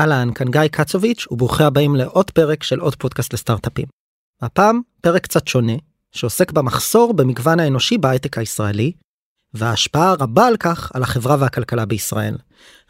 אהלן, כאן גיא קצוביץ' וברוכים הבאים לעוד פרק של עוד פודקאסט לסטארט-אפים. הפעם פרק קצת שונה, שעוסק במחסור במגוון האנושי בהייטק הישראלי, וההשפעה הרבה על כך על החברה והכלכלה בישראל.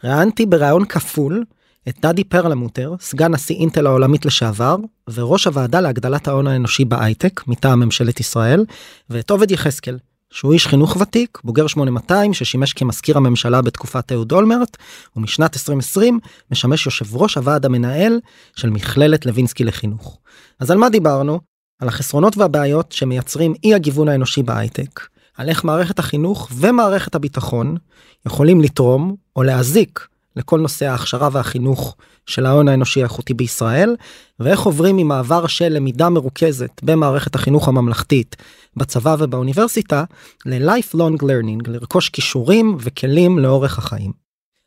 ראיינתי בריאיון כפול את דדי פרלמוטר, סגן נשיא אינטל העולמית לשעבר, וראש הוועדה להגדלת ההון האנושי בהייטק מטעם ממשלת ישראל, ואת עובד יחזקאל, שהוא איש חינוך ותיק, בוגר 8200, ששימש כמזכיר הממשלה בתקופת אהוד אולמרט, ומשנת 2020 משמש יושב ראש הוועד המנהל של מכללת לוינסקי לחינוך. אז על מה דיברנו? על החסרונות והבעיות שמייצרים אי הגיוון האנושי בהייטק, על איך מערכת החינוך ומערכת הביטחון יכולים לתרום או להזיק לכל נושא ההכשרה והחינוך של ההון האנושי האיכותי בישראל, ואיך עוברים ממעבר של למידה מרוכזת במערכת החינוך הממלכתית, בצבא ובאוניברסיטה, ל-lifelong learning, לרכוש כישורים וכלים לאורך החיים.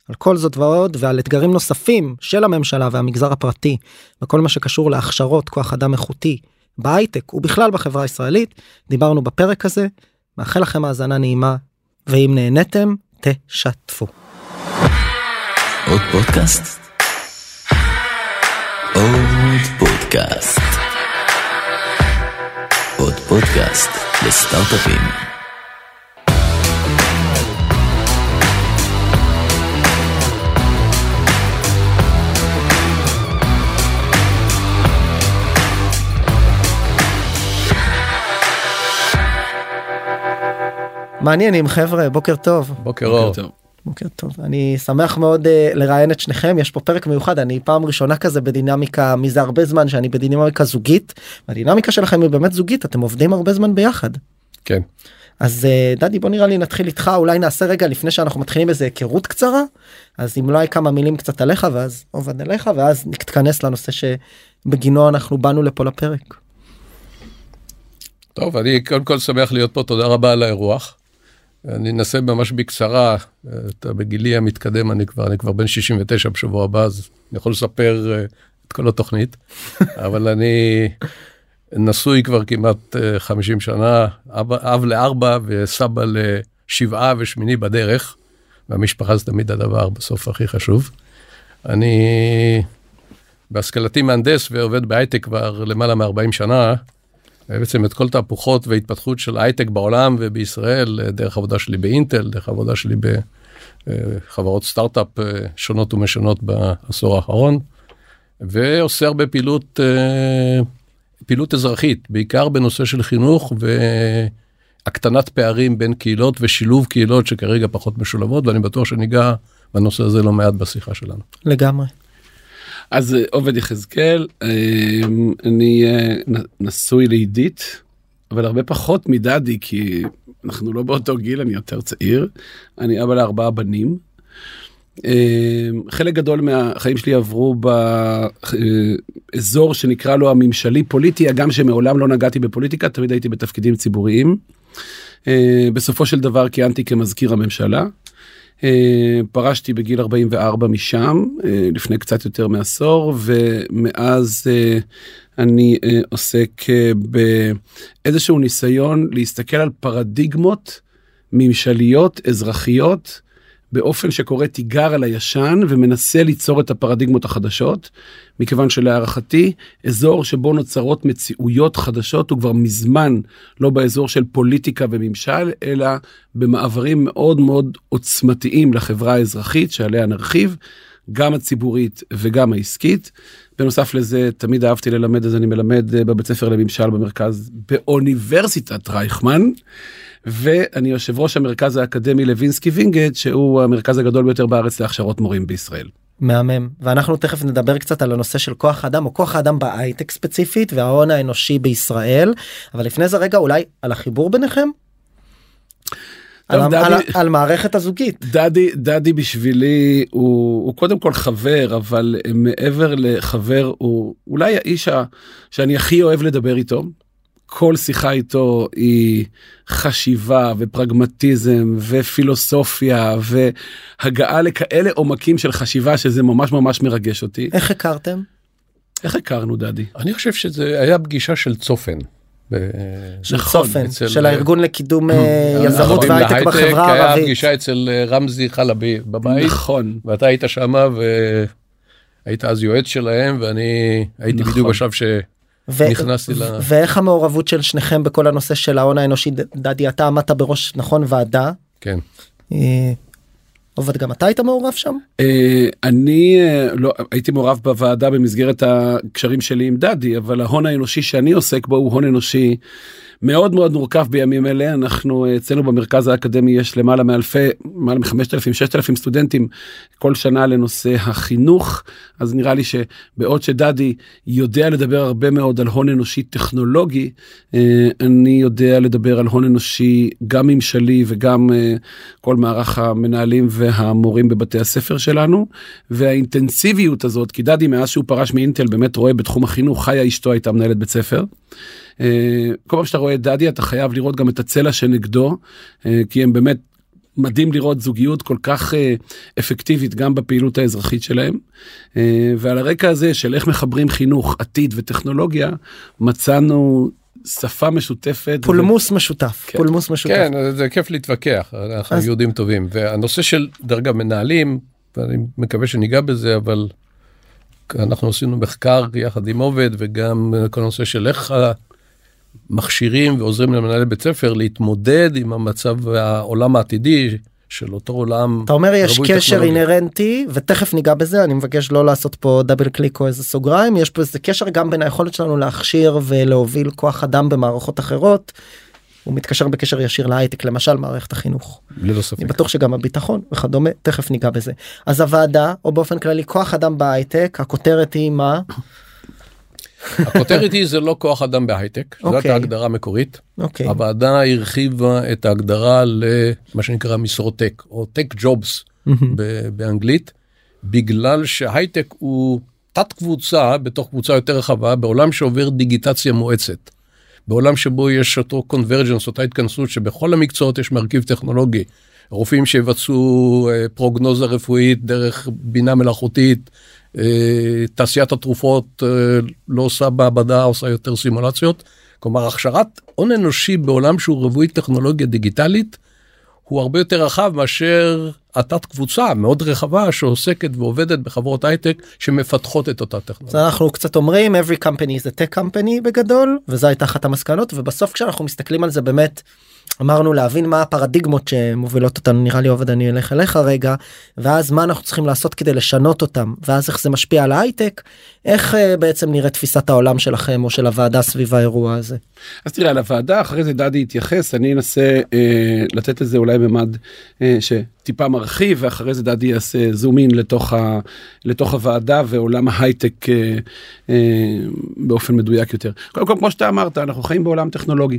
על כל זאת ועוד ועל אתגרים נוספים של הממשלה והמגזר הפרטי בכל מה שקשור להכשרות כוח אדם איכותי בהייטק ובכלל בחברה הישראלית דיברנו בפרק הזה. מאחל לכם האזנה נעימה ואם נהניתם תשתפו. עוד פודקאסט? עוד פודקאסט. עוד פודקאסט לסטארט-אפים. מעניינים חבר'ה בוקר טוב. בוקר אור. בוקר טוב אני שמח מאוד uh, לראיין את שניכם יש פה פרק מיוחד אני פעם ראשונה כזה בדינמיקה מזה הרבה זמן שאני בדינמיקה זוגית הדינמיקה שלכם היא באמת זוגית אתם עובדים הרבה זמן ביחד. כן. אז uh, דדי בוא נראה לי נתחיל איתך אולי נעשה רגע לפני שאנחנו מתחילים איזה היכרות קצרה אז אם אולי כמה מילים קצת עליך ואז עובד עליך ואז נתכנס לנושא שבגינו אנחנו באנו לפה לפרק. טוב אני קודם כל שמח להיות פה תודה רבה על האירוח. אני אנסה ממש בקצרה, אתה בגילי המתקדם, אני כבר, אני כבר בן 69 בשבוע הבא, אז אני יכול לספר אה, את כל התוכנית, אבל אני נשוי כבר כמעט 50 אה, שנה, אב, אב לארבע וסבא לשבעה ושמיני בדרך, והמשפחה זה תמיד הדבר בסוף הכי חשוב. אני בהשכלתי מהנדס ועובד בהייטק כבר למעלה מ-40 שנה, בעצם את כל תהפוכות והתפתחות של הייטק בעולם ובישראל, אה, דרך עבודה שלי באינטל, דרך עבודה שלי בחברות סטארט-אפ אה, שונות ומשונות בעשור האחרון, ועושה הרבה פעילות, אה, פעילות אזרחית, בעיקר בנושא של חינוך והקטנת פערים בין קהילות ושילוב קהילות שכרגע פחות משולבות, ואני בטוח שניגע בנושא הזה לא מעט בשיחה שלנו. לגמרי. אז אה, עובד יחזקאל, אה, אני אה, נשוי לעידית, אבל הרבה פחות מדדי, כי אנחנו לא באותו גיל, אני יותר צעיר. אני אבא לארבעה בנים. חלק גדול מהחיים שלי עברו באזור שנקרא לו הממשלי פוליטי, הגם שמעולם לא נגעתי בפוליטיקה, תמיד הייתי בתפקידים ציבוריים. בסופו של דבר כיהנתי כמזכיר הממשלה. אה, פרשתי בגיל 44 משם, אה, לפני קצת יותר מעשור, ומאז אה, אני עוסק באיזשהו ניסיון להסתכל על פרדיגמות ממשליות, אזרחיות, באופן שקורא תיגר על הישן ומנסה ליצור את הפרדיגמות החדשות, מכיוון שלהערכתי, אזור שבו נוצרות מציאויות חדשות הוא כבר מזמן לא באזור של פוליטיקה וממשל, אלא במעברים מאוד מאוד עוצמתיים לחברה האזרחית, שעליה נרחיב, גם הציבורית וגם העסקית. בנוסף לזה, תמיד אהבתי ללמד, אז אני מלמד בבית ספר לממשל במרכז באוניברסיטת רייכמן. ואני יושב ראש המרכז האקדמי לוינסקי וינגייט שהוא המרכז הגדול ביותר בארץ להכשרות מורים בישראל. מהמם ואנחנו תכף נדבר קצת על הנושא של כוח האדם או כוח האדם בהייטק ספציפית וההון האנושי בישראל אבל לפני זה רגע אולי על החיבור ביניכם. על, דדי, על, על מערכת הזוגית. דדי דדי בשבילי הוא, הוא קודם כל חבר אבל מעבר לחבר הוא אולי האיש שאני הכי אוהב לדבר איתו. כל שיחה איתו היא חשיבה ופרגמטיזם ופילוסופיה והגעה לכאלה עומקים של חשיבה שזה ממש ממש מרגש אותי. איך הכרתם? איך הכרנו דדי? אני חושב שזה היה פגישה של צופן. של נכון, צופן. של הארגון לקידום אה, יזמות והייטק בחברה הערבית. היה פגישה אצל אה, רמזי חלבי בבית. נכון. ואתה היית שמה היית אז יועץ שלהם ואני הייתי נכון. בדיוק בשלב ו- נכנסתי ל- ואיך המעורבות של שניכם בכל הנושא של ההון האנושי דדי אתה עמדת בראש נכון ועדה. כן. אה, עובד גם אתה היית מעורב שם? אה, אני אה, לא הייתי מעורב בוועדה במסגרת הקשרים שלי עם דדי אבל ההון האנושי שאני עוסק בו הוא הון אנושי מאוד מאוד מורכב בימים אלה. אנחנו אה, אצלנו במרכז האקדמי יש למעלה מאלפי מעלה מ-5,000 6,000 סטודנטים כל שנה לנושא החינוך. אז נראה לי שבעוד שדדי יודע לדבר הרבה מאוד על הון אנושי טכנולוגי אה, אני יודע לדבר על הון אנושי גם ממשלי וגם אה, כל מערך המנהלים והמורים בבתי הספר שלנו. והאינטנסיביות הזאת כי דדי מאז שהוא פרש מאינטל באמת רואה בתחום החינוך חיה אשתו הייתה מנהלת בית ספר. אה, כל פעם שאתה רואה את דדי אתה חייב לראות גם את הצלע שנגדו אה, כי הם באמת מדהים לראות זוגיות כל כך אה, אפקטיבית גם בפעילות האזרחית שלהם אה, ועל הרקע הזה של איך מחברים חינוך עתיד וטכנולוגיה מצאנו שפה משותפת. פולמוס משותף כן. פולמוס משותף. כן, זה כיף להתווכח, אנחנו אז- יהודים טובים. והנושא של דרגה מנהלים, ואני מקווה שניגע בזה, אבל אנחנו עשינו מחקר יחד עם עובד, וגם כל הנושא של איך מכשירים ועוזרים למנהלי בית ספר להתמודד עם המצב והעולם העתידי של אותו עולם. אתה אומר יש קשר טכנולוגיה. אינהרנטי ותכף ניגע בזה אני מבקש לא לעשות פה דאבל קליק או איזה סוגריים יש פה איזה קשר גם בין היכולת שלנו להכשיר ולהוביל כוח אדם במערכות אחרות. הוא מתקשר בקשר ישיר להייטק למשל מערכת החינוך. ללא ספק. אני בטוח שגם הביטחון וכדומה תכף ניגע בזה אז הוועדה או באופן כללי כוח אדם בהייטק הכותרת היא מה הכותרת היא זה לא כוח אדם בהייטק, זאת אוקיי. ההגדרה המקורית. אוקיי הוועדה הרחיבה את ההגדרה למה שנקרא משרות טק או טק ג'ובס באנגלית בגלל שהייטק הוא תת קבוצה בתוך קבוצה יותר רחבה בעולם שעובר דיגיטציה מואצת. בעולם שבו יש אותו קונברג'נס אותה התכנסות שבכל המקצועות יש מרכיב טכנולוגי. רופאים שיבצעו אה, פרוגנוזה רפואית דרך בינה מלאכותית, תעשיית התרופות אה, לא עושה מעבדה עושה יותר סימולציות. כלומר הכשרת הון אנושי בעולם שהוא רווי טכנולוגיה דיגיטלית הוא הרבה יותר רחב מאשר התת קבוצה מאוד רחבה שעוסקת ועובדת בחברות הייטק שמפתחות את אותה אז טכנולוגיה. אנחנו קצת אומרים every company is a tech company בגדול וזה הייתה אחת המסקנות ובסוף כשאנחנו מסתכלים על זה באמת אמרנו להבין מה הפרדיגמות שמובילות אותנו נראה לי עובד אני אלך אליך רגע ואז מה אנחנו צריכים לעשות כדי לשנות אותם ואז איך זה משפיע על ההייטק איך אה, בעצם נראית תפיסת העולם שלכם או של הוועדה סביב האירוע הזה. אז תראה על הוועדה אחרי זה דדי יתייחס אני אנסה אה, לתת לזה אולי ממד אה, שטיפה מרחיב ואחרי זה דדי יעשה זום אין לתוך, ה, לתוך הוועדה ועולם ההייטק אה, אה, באופן מדויק יותר. קודם כל כמו שאתה אמרת אנחנו חיים בעולם טכנולוגי.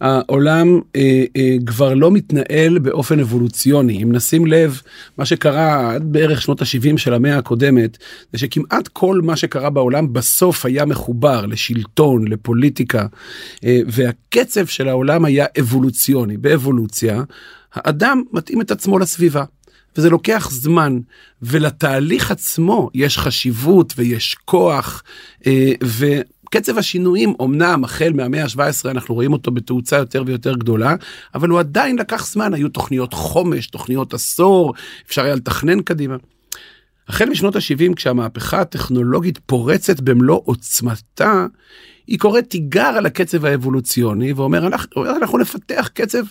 העולם אה, אה, כבר לא מתנהל באופן אבולוציוני אם נשים לב מה שקרה עד בערך שנות ה-70 של המאה הקודמת זה שכמעט כל מה שקרה בעולם בסוף היה מחובר לשלטון לפוליטיקה אה, והקצב של העולם היה אבולוציוני באבולוציה האדם מתאים את עצמו לסביבה. וזה לוקח זמן ולתהליך עצמו יש חשיבות ויש כוח אה, וקצב השינויים אמנם החל מהמאה ה-17 אנחנו רואים אותו בתאוצה יותר ויותר גדולה אבל הוא עדיין לקח זמן היו תוכניות חומש תוכניות עשור אפשר היה לתכנן קדימה. החל משנות ה-70 כשהמהפכה הטכנולוגית פורצת במלוא עוצמתה היא קוראת תיגר על הקצב האבולוציוני ואומר אנחנו, אנחנו נפתח קצב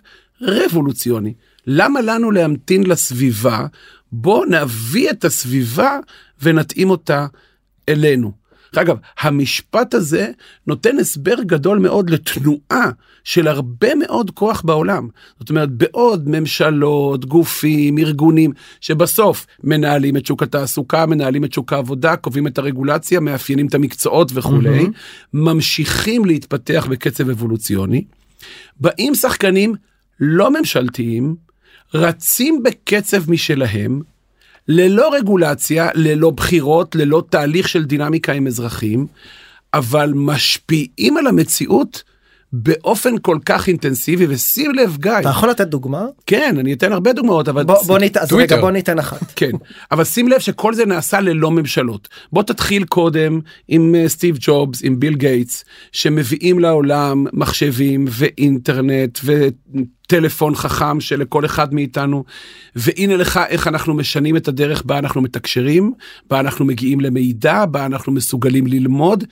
רבולוציוני. למה לנו להמתין לסביבה? בוא נביא את הסביבה ונתאים אותה אלינו. אגב, המשפט הזה נותן הסבר גדול מאוד לתנועה של הרבה מאוד כוח בעולם. זאת אומרת, בעוד ממשלות, גופים, ארגונים, שבסוף מנהלים את שוק התעסוקה, מנהלים את שוק העבודה, קובעים את הרגולציה, מאפיינים את המקצועות וכולי, מהמם. ממשיכים להתפתח בקצב אבולוציוני. באים שחקנים לא ממשלתיים, רצים בקצב משלהם, ללא רגולציה, ללא בחירות, ללא תהליך של דינמיקה עם אזרחים, אבל משפיעים על המציאות באופן כל כך אינטנסיבי ושים לב גיא אתה יכול לתת דוגמה? כן אני אתן הרבה דוגמאות אבל בוא, בוא ניתן, אז. רגע בוא ניתן אחת. כן אבל שים לב שכל זה נעשה ללא ממשלות בוא תתחיל קודם עם אה, סטיב ג'ובס עם ביל גייטס שמביאים לעולם מחשבים ואינטרנט וטלפון חכם שלכל אחד מאיתנו והנה לך איך אנחנו משנים את הדרך בה אנחנו מתקשרים בה אנחנו מגיעים למידע בה אנחנו מסוגלים ללמוד.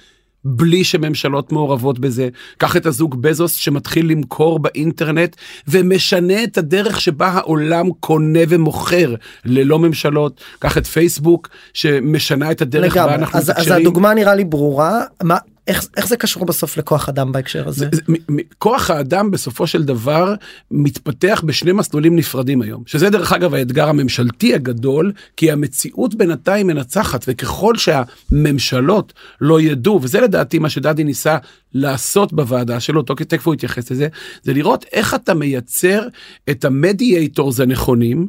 בלי שממשלות מעורבות בזה. קח את הזוג בזוס שמתחיל למכור באינטרנט ומשנה את הדרך שבה העולם קונה ומוכר ללא ממשלות. קח את פייסבוק שמשנה את הדרך בה לגמרי. אנחנו אז, אז מתקשרים. הדוגמה נראה לי ברורה. מה, איך, איך זה קשור בסוף לכוח אדם בהקשר הזה? זה- זה- מ- מ- כוח האדם בסופו של דבר מתפתח בשני מסלולים נפרדים היום שזה דרך אגב האתגר הממשלתי הגדול כי המציאות בינתיים מנצחת וככל שהממשלות לא ידעו וזה לדעתי מה שדדי ניסה לעשות בוועדה שלו תכף הוא יתייחס לזה זה לראות איך אתה מייצר את המדיאטורס הנכונים.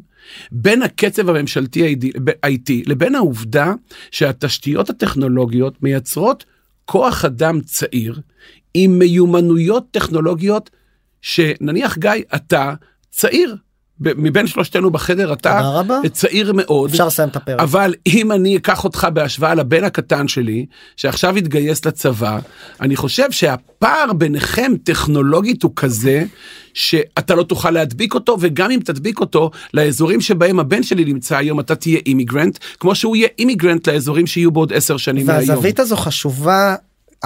בין הקצב הממשלתי IT לבין העובדה שהתשתיות הטכנולוגיות מייצרות כוח אדם צעיר עם מיומנויות טכנולוגיות שנניח גיא אתה צעיר מבין שלושתנו בחדר אתה. צעיר מאוד אפשר לסיים את הפרק. אבל אם אני אקח אותך בהשוואה לבן הקטן שלי שעכשיו התגייס לצבא אני חושב שהפער ביניכם טכנולוגית הוא כזה שאתה לא תוכל להדביק אותו וגם אם תדביק אותו לאזורים שבהם הבן שלי נמצא היום אתה תהיה אימיגרנט כמו שהוא יהיה אימיגרנט לאזורים שיהיו בעוד עשר שנים מהיום. והזווית הזו חשובה.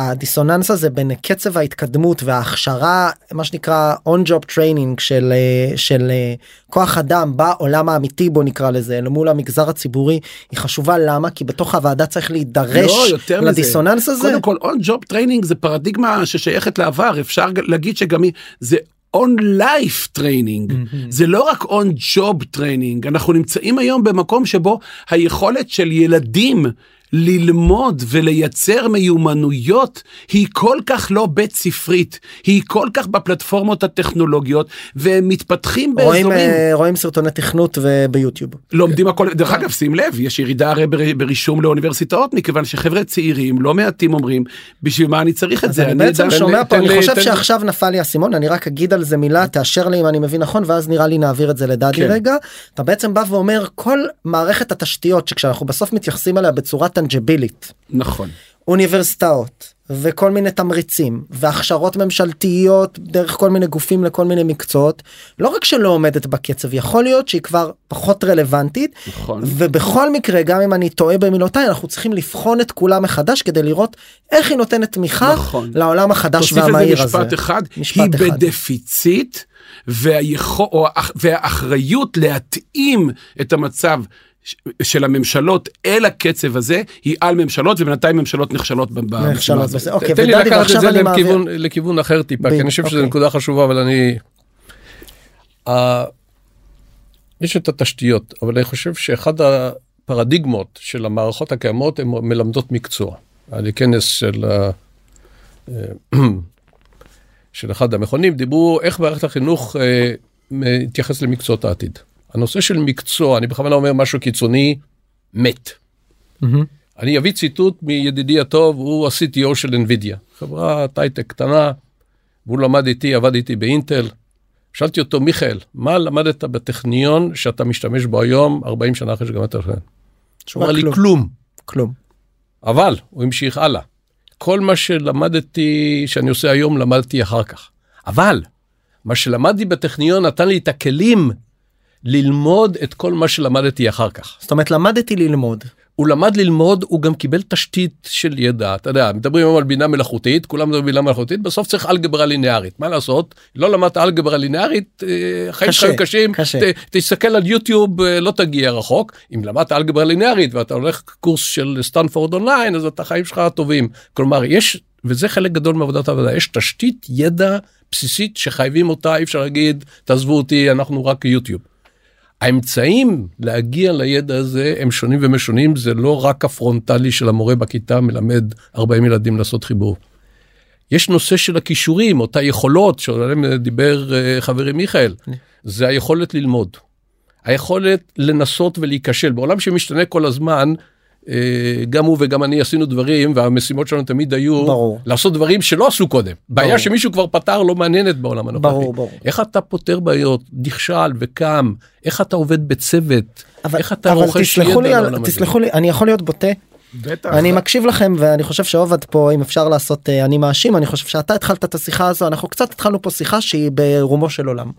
הדיסוננס הזה בין קצב ההתקדמות וההכשרה מה שנקרא on job training של אה, של אה, כוח אדם בעולם האמיתי בוא נקרא לזה אל מול המגזר הציבורי היא חשובה למה כי בתוך הוועדה צריך להידרש לא, יותר מזה. לדיסוננס הזה. קודם כל on job training זה פרדיגמה ששייכת לעבר אפשר להגיד שגם היא זה. on life training זה לא רק on job training אנחנו נמצאים היום במקום שבו היכולת של ילדים ללמוד ולייצר מיומנויות היא כל כך לא בית ספרית היא כל כך בפלטפורמות הטכנולוגיות והם מתפתחים רואים באזורים אה, רואים סרטוני תכנות וביוטיוב. לומדים הכל דרך אגב שים לב יש ירידה הרי בר- ברישום לאוניברסיטאות מכיוון שחבר'ה צעירים לא מעטים אומרים בשביל מה אני צריך את זה אני בעצם שומע פה אני חושב שעכשיו נפל לי האסימון אני רק אגיד על זה מילה תאשר לי אם אני מבין נכון ואז נראה לי נעביר את זה לדדי כן. רגע אתה בעצם בא ואומר כל מערכת התשתיות שכשאנחנו בסוף מתייחסים אליה בצורה טנג'בילית נכון אוניברסיטאות וכל מיני תמריצים והכשרות ממשלתיות דרך כל מיני גופים לכל מיני מקצועות לא רק שלא עומדת בקצב יכול להיות שהיא כבר פחות רלוונטית נכון ובכל מקרה גם אם אני טועה במילותיי אנחנו צריכים לבחון את כולה מחדש כדי לראות איך היא נותנת תמיכה נכון. לעולם החדש תוסיף לזה והמהיר הזה. משפט אחד משפט היא אחד. בדפיציט האח- והאחריות להתאים את המצב של הממשלות אל הקצב הזה היא על ממשלות ובינתיים ממשלות נכשלות נכשלות. בזה. אוקיי, תן לי לקחת את זה לכיוון, לכיוון אחר טיפה, כי אני חושב שזו אוקיי. נקודה חשובה, אבל אני... יש את התשתיות, אבל אני חושב שאחד הפרדיגמות של המערכות הקיימות הן מלמדות מקצוע. היה לי כנס של, ה- של אחד המכונים, דיברו איך מערכת החינוך אה, מתייחס למקצועות העתיד. הנושא של מקצוע, אני בכוונה אומר משהו קיצוני, מת. מהמם. אני אביא ציטוט מידידי הטוב, הוא ה-CTO של NVIDIA, חברת הייטק קטנה, והוא למד איתי, עבד איתי באינטל. שאלתי אותו, מיכאל, מה למדת בטכניון שאתה משתמש בו היום, 40 שנה אחרי שגמרת לכם? הוא אמר לי. כלום. כלום. אבל, הוא המשיך הלאה. כל מה שלמדתי, שאני עושה היום, למדתי אחר כך. אבל, מה שלמדתי בטכניון נתן לי את הכלים ללמוד את כל מה שלמדתי אחר כך. זאת אומרת למדתי ללמוד. הוא למד ללמוד, הוא גם קיבל תשתית של ידע. אתה יודע, מדברים היום על בינה מלאכותית, כולם מדברים על בינה מלאכותית, בסוף צריך אלגברה לינארית. מה לעשות? לא למדת אלגברה לינארית, אה, חיים שלך קשים, קשה. ת, תסתכל על יוטיוב, אה, לא תגיע רחוק. אם למדת אלגברה לינארית ואתה הולך קורס של סטנפורד אונליין, אז את החיים שלך טובים. כלומר, יש, וזה חלק גדול מעבודת העבודה, יש תשתית ידע בסיסית שחייבים אותה, אי אפשר להגיד, תעזבו אותי, אנחנו רק יוטיוב. האמצעים להגיע לידע הזה הם שונים ומשונים, זה לא רק הפרונטלי של המורה בכיתה מלמד 40 ילדים לעשות חיבור. יש נושא של הכישורים, אותה יכולות שעליהם דיבר אה, חברי מיכאל, זה היכולת ללמוד. היכולת לנסות ולהיכשל. בעולם שמשתנה כל הזמן, גם הוא וגם אני עשינו דברים והמשימות שלנו תמיד היו ברור. לעשות דברים שלא עשו קודם. בעיה שמישהו כבר פתר לא מעניינת בעולם הנוכחי. ברור, ברור. איך אתה פותר בעיות, נכשל וקם, איך אתה עובד בצוות, אבל, איך אתה אבל רוכש ידע על- לעולם הזה. תסלחו לי, אני יכול להיות בוטה. בטח. אני מקשיב לכם ואני חושב שעובד פה אם אפשר לעשות אה, אני מאשים אני חושב שאתה התחלת את השיחה הזו אנחנו קצת התחלנו פה שיחה שהיא ברומו של עולם.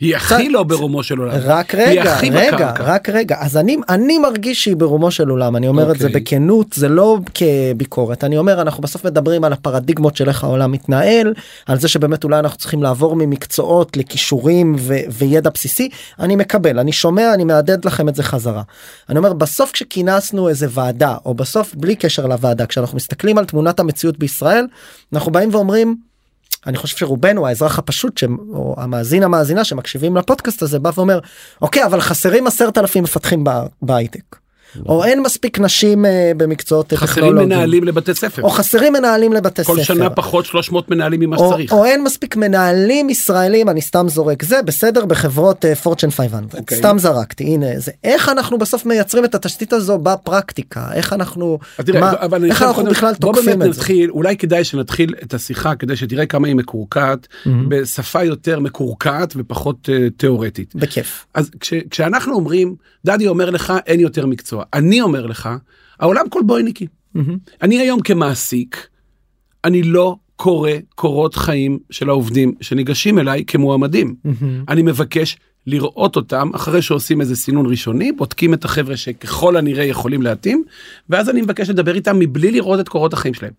היא הכי לא ברומו של עולם. רק רגע רגע בקרקע. רק רגע אז אני אני מרגיש שהיא ברומו של עולם אני אומר את זה אוקיי. בכנות זה לא כביקורת אני אומר אנחנו בסוף מדברים על הפרדיגמות של איך העולם מתנהל על זה שבאמת אולי אנחנו צריכים לעבור ממקצועות לכישורים ו- וידע בסיסי אני מקבל אני שומע אני מהדהד לכם את זה חזרה. אני אומר בסוף כשכינסנו איזה ועדה או בסוף בלי קשר לוועדה כשאנחנו מסתכלים על תמונת המציאות בישראל אנחנו באים ואומרים אני חושב שרובנו האזרח הפשוט ש... או המאזין המאזינה שמקשיבים לפודקאסט הזה בא ואומר אוקיי אבל חסרים עשרת אלפים מפתחים בהייטק. או אין מספיק נשים אה, במקצועות חסרים טכנולוגיים. מנהלים לבתי ספר. או חסרים מנהלים לבתי כל ספר. שנה פחות 300 מנהלים ממה שצריך. או אין מספיק מנהלים ישראלים אני סתם זורק זה בסדר בחברות פורצ'ן 500 אוקיי. סתם זרקתי הנה זה איך אנחנו בסוף מייצרים את התשתית הזו בפרקטיקה איך אנחנו אני איך אנחנו בכלל תוקפים את זה. אולי כדאי שנתחיל את השיחה כדי שתראה כמה היא מקורקעת בשפה יותר מקורקעת ופחות אה, תיאורטית. בכיף. אז כש, כשאנחנו אומרים דדי אומר לך אין יותר מקצוע אני אומר לך העולם קולבויניקי. אני היום כמעסיק אני לא קורא קורות חיים של העובדים שניגשים אליי כמועמדים. אני מבקש לראות אותם אחרי שעושים איזה סינון ראשוני בודקים את החבר'ה שככל הנראה יכולים להתאים ואז אני מבקש לדבר איתם מבלי לראות את קורות החיים שלהם.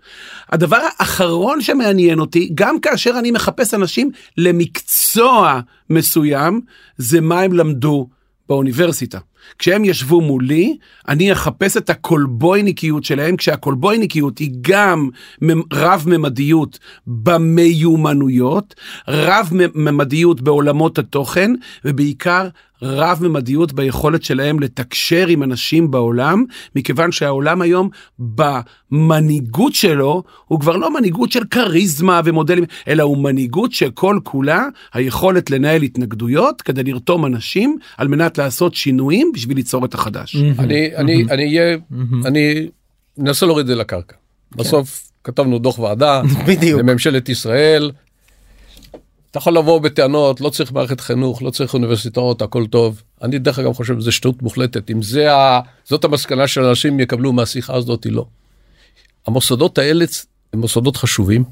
הדבר האחרון שמעניין אותי גם כאשר אני מחפש אנשים למקצוע מסוים זה מה הם למדו באוניברסיטה. כשהם ישבו מולי, אני אחפש את הקולבויניקיות שלהם, כשהקולבויניקיות היא גם ממ- רב-ממדיות במיומנויות, רב-ממדיות בעולמות התוכן, ובעיקר רב-ממדיות ביכולת שלהם לתקשר עם אנשים בעולם, מכיוון שהעולם היום במנהיגות שלו, הוא כבר לא מנהיגות של כריזמה ומודלים, אלא הוא מנהיגות שכל כולה היכולת לנהל התנגדויות כדי לרתום אנשים על מנת לעשות שינויים בשביל ליצור את החדש. אני אני אני אהיה אני ננסה להוריד את זה לקרקע. בסוף כתבנו דוח ועדה בדיוק. לממשלת ישראל. אתה יכול לבוא בטענות לא צריך מערכת חינוך לא צריך אוניברסיטאות הכל טוב אני דרך אגב חושב שזה שטות מוחלטת אם זה ה... זאת המסקנה שאנשים יקבלו מהשיחה הזאת לא. המוסדות האלה הם מוסדות חשובים.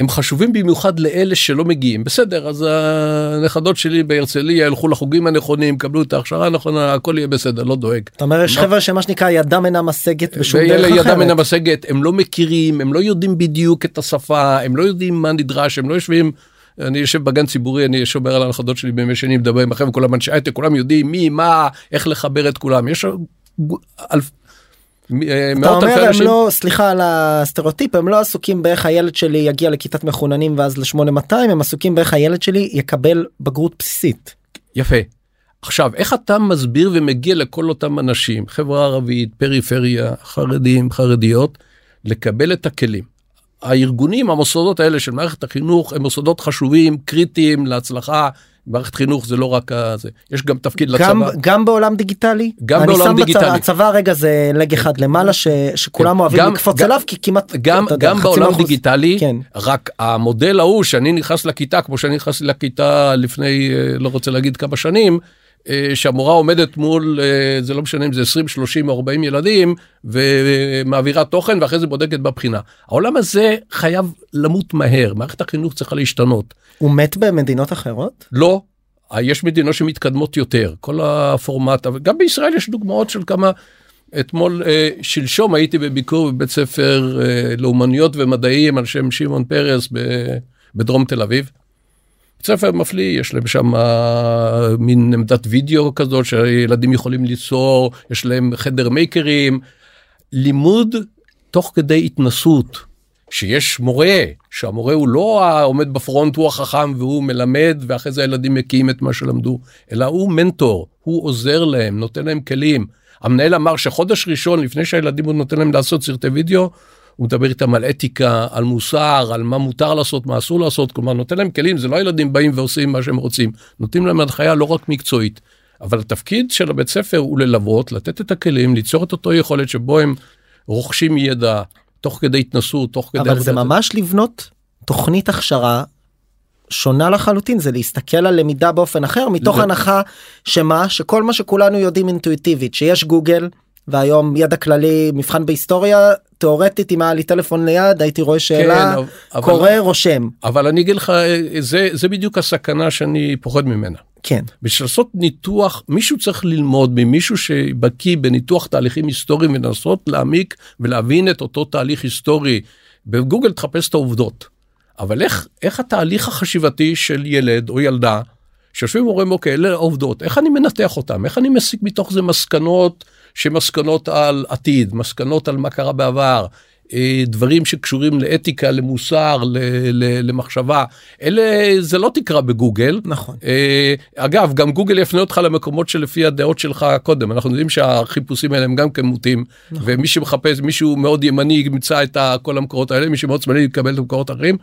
הם חשובים במיוחד לאלה שלא מגיעים בסדר אז הנכדות שלי בהרצליה ילכו לחוגים הנכונים קבלו את ההכשרה הנכונה הכל יהיה בסדר לא דואג. אתה אומר יש חבר'ה שמה שנקרא ידם אינה משגת בשום דרך ידם אינה אחרת. משגת הם לא מכירים הם לא יודעים בדיוק את השפה הם לא יודעים מה נדרש הם לא יושבים. אני יושב בגן ציבורי אני שומר על הנכדות שלי בימי שני מדבר עם החבר'ה כולם אנשי הייטק כולם יודעים מי מה איך לחבר את כולם יש אלף. אה, אתה אומר הם לא סליחה על הסטריאוטיפ הם לא עסוקים באיך הילד שלי יגיע לכיתת מחוננים ואז ל-8200 הם עסוקים באיך הילד שלי יקבל בגרות בסיסית. יפה. עכשיו איך אתה מסביר ומגיע לכל אותם אנשים חברה ערבית פריפריה חרדים חרדיות לקבל את הכלים. הארגונים המוסדות האלה של מערכת החינוך הם מוסדות חשובים קריטיים להצלחה מערכת חינוך זה לא רק הזה יש גם תפקיד גם לצבא. גם בעולם דיגיטלי גם אני בעולם דיגיטלי. הצבא רגע זה לג אחד למעלה ש, שכולם כן. אוהבים גם- לקפוץ אליו כי כמעט גם אתה יודע, גם בעולם מהאוכלוס- דיגיטלי כן. רק המודל ההוא שאני נכנס לכיתה כמו שאני נכנסתי לכיתה לפני אה, לא רוצה להגיד כמה שנים. אה, שהמורה עומדת מול אה, זה לא משנה אם זה 20 30 או 40 ילדים ומעבירה תוכן ואחרי זה בודקת בבחינה. העולם הזה חייב למות מהר מערכת החינוך צריכה להשתנות. הוא מת במדינות אחרות? לא. יש מדינות שמתקדמות יותר. כל הפורמט אבל גם בישראל יש דוגמאות של כמה אתמול אה, שלשום הייתי בביקור בבית ספר אה, לאומנויות ומדעים על שם שמעון פרס בדרום תל אביב. בית ספר מפליא יש להם שם אה, מין עמדת וידאו כזאת שילדים יכולים ליצור יש להם חדר מייקרים לימוד תוך כדי התנסות שיש מורה שהמורה הוא לא העומד בפרונט הוא החכם והוא מלמד ואחרי זה הילדים מקיאים את מה שלמדו אלא הוא מנטור הוא עוזר להם נותן להם כלים. המנהל אמר שחודש ראשון לפני שהילדים הוא נותן להם לעשות סרטי וידאו הוא מדבר איתם על אתיקה על מוסר על מה מותר לעשות מה אסור לעשות כלומר נותן להם כלים זה לא ילדים באים ועושים מה שהם רוצים נותנים להם הנחיה לא רק מקצועית. אבל התפקיד של הבית ספר הוא ללוות, לתת את הכלים, ליצור את אותו יכולת שבו הם רוכשים ידע תוך כדי התנסות, תוך כדי... אבל זה ממש לבנות תוכנית הכשרה שונה לחלוטין זה להסתכל על למידה באופן אחר מתוך הנחה שמה שכל מה שכולנו יודעים אינטואיטיבית שיש גוגל והיום ידע כללי מבחן בהיסטוריה תאורטית אם היה לי טלפון ליד הייתי רואה שאלה כן, אבל- קורא רושם אבל אני אגיד לך, זה, זה בדיוק הסכנה שאני פוחד ממנה. כן בשביל לעשות ניתוח, מישהו צריך ללמוד ממישהו שבקיא בניתוח תהליכים היסטוריים ולנסות להעמיק ולהבין את אותו תהליך היסטורי. בגוגל תחפש את העובדות. אבל איך, איך התהליך החשיבתי של ילד או ילדה שיושבים ואומרים אוקיי אלה העובדות איך אני מנתח אותם איך אני מסיק מתוך זה מסקנות שמסקנות על עתיד מסקנות על מה קרה בעבר אה, דברים שקשורים לאתיקה למוסר ל, ל, למחשבה אלה זה לא תקרא בגוגל. נכון. אה, אגב גם גוגל יפנה אותך למקומות שלפי הדעות שלך קודם. אנחנו יודעים שהחיפושים האלה הם גם כן מוטים ומי שמחפש מישהו מאוד ימני ימצא את כל המקורות האלה מי שמאוד שמאלי יקבל את המקורות האחרים.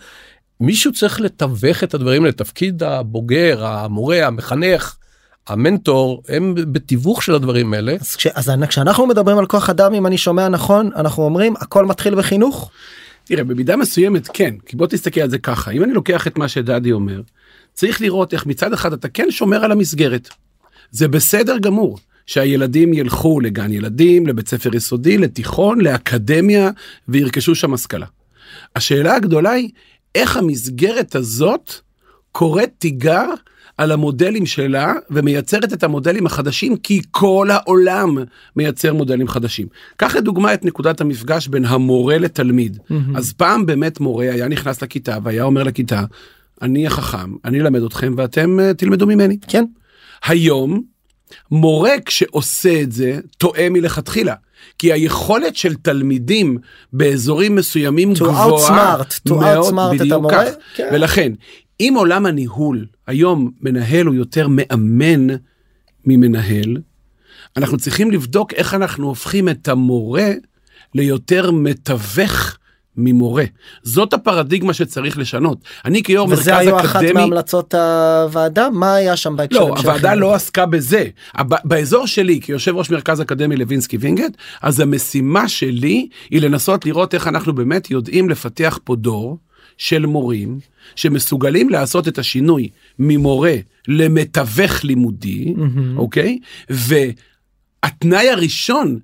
מישהו צריך לתווך את הדברים לתפקיד הבוגר המורה המחנך המנטור הם בתיווך של הדברים האלה אז, כש, אז כשאנחנו מדברים על כוח אדם אם אני שומע נכון אנחנו אומרים הכל מתחיל בחינוך תראה במידה מסוימת כן כי בוא תסתכל על זה ככה אם אני לוקח את מה שדדי אומר צריך לראות איך מצד אחד אתה כן שומר על המסגרת. זה בסדר גמור שהילדים ילכו לגן ילדים לבית ספר יסודי לתיכון לאקדמיה וירכשו שם השכלה. השאלה הגדולה היא איך המסגרת הזאת קוראת תיגר על המודלים שלה ומייצרת את המודלים החדשים כי כל העולם מייצר מודלים חדשים. קח לדוגמה את נקודת המפגש בין המורה לתלמיד. אז פעם באמת מורה היה נכנס לכיתה והיה אומר לכיתה אני החכם אני אלמד אתכם ואתם אה, תלמדו ממני. כן היום מורה כשעושה את זה טועה מלכתחילה. כי היכולת של תלמידים באזורים מסוימים To גבוהה outsmart, to outsmart את המורה, כך. כן. ולכן אם עולם הניהול היום מנהל הוא יותר מאמן ממנהל אנחנו צריכים לבדוק איך אנחנו הופכים את המורה ליותר מתווך ממורה. זאת הפרדיגמה שצריך לשנות. אני כיו"ר מרכז וזה היו אחת אקדמי מהמלצות הוועדה? מה היה שם בהקשר לא, הוועדה לא עסקה בזה. באזור שלי, כיושב ראש מרכז אקדמי לוינסקי וינגייט, אז המשימה שלי היא לנסות לראות איך אנחנו באמת יודעים לפתח פה דור של מורים שמסוגלים לעשות את השינוי ממורה למתווך לימודי, אוקיי? והתנאי הראשון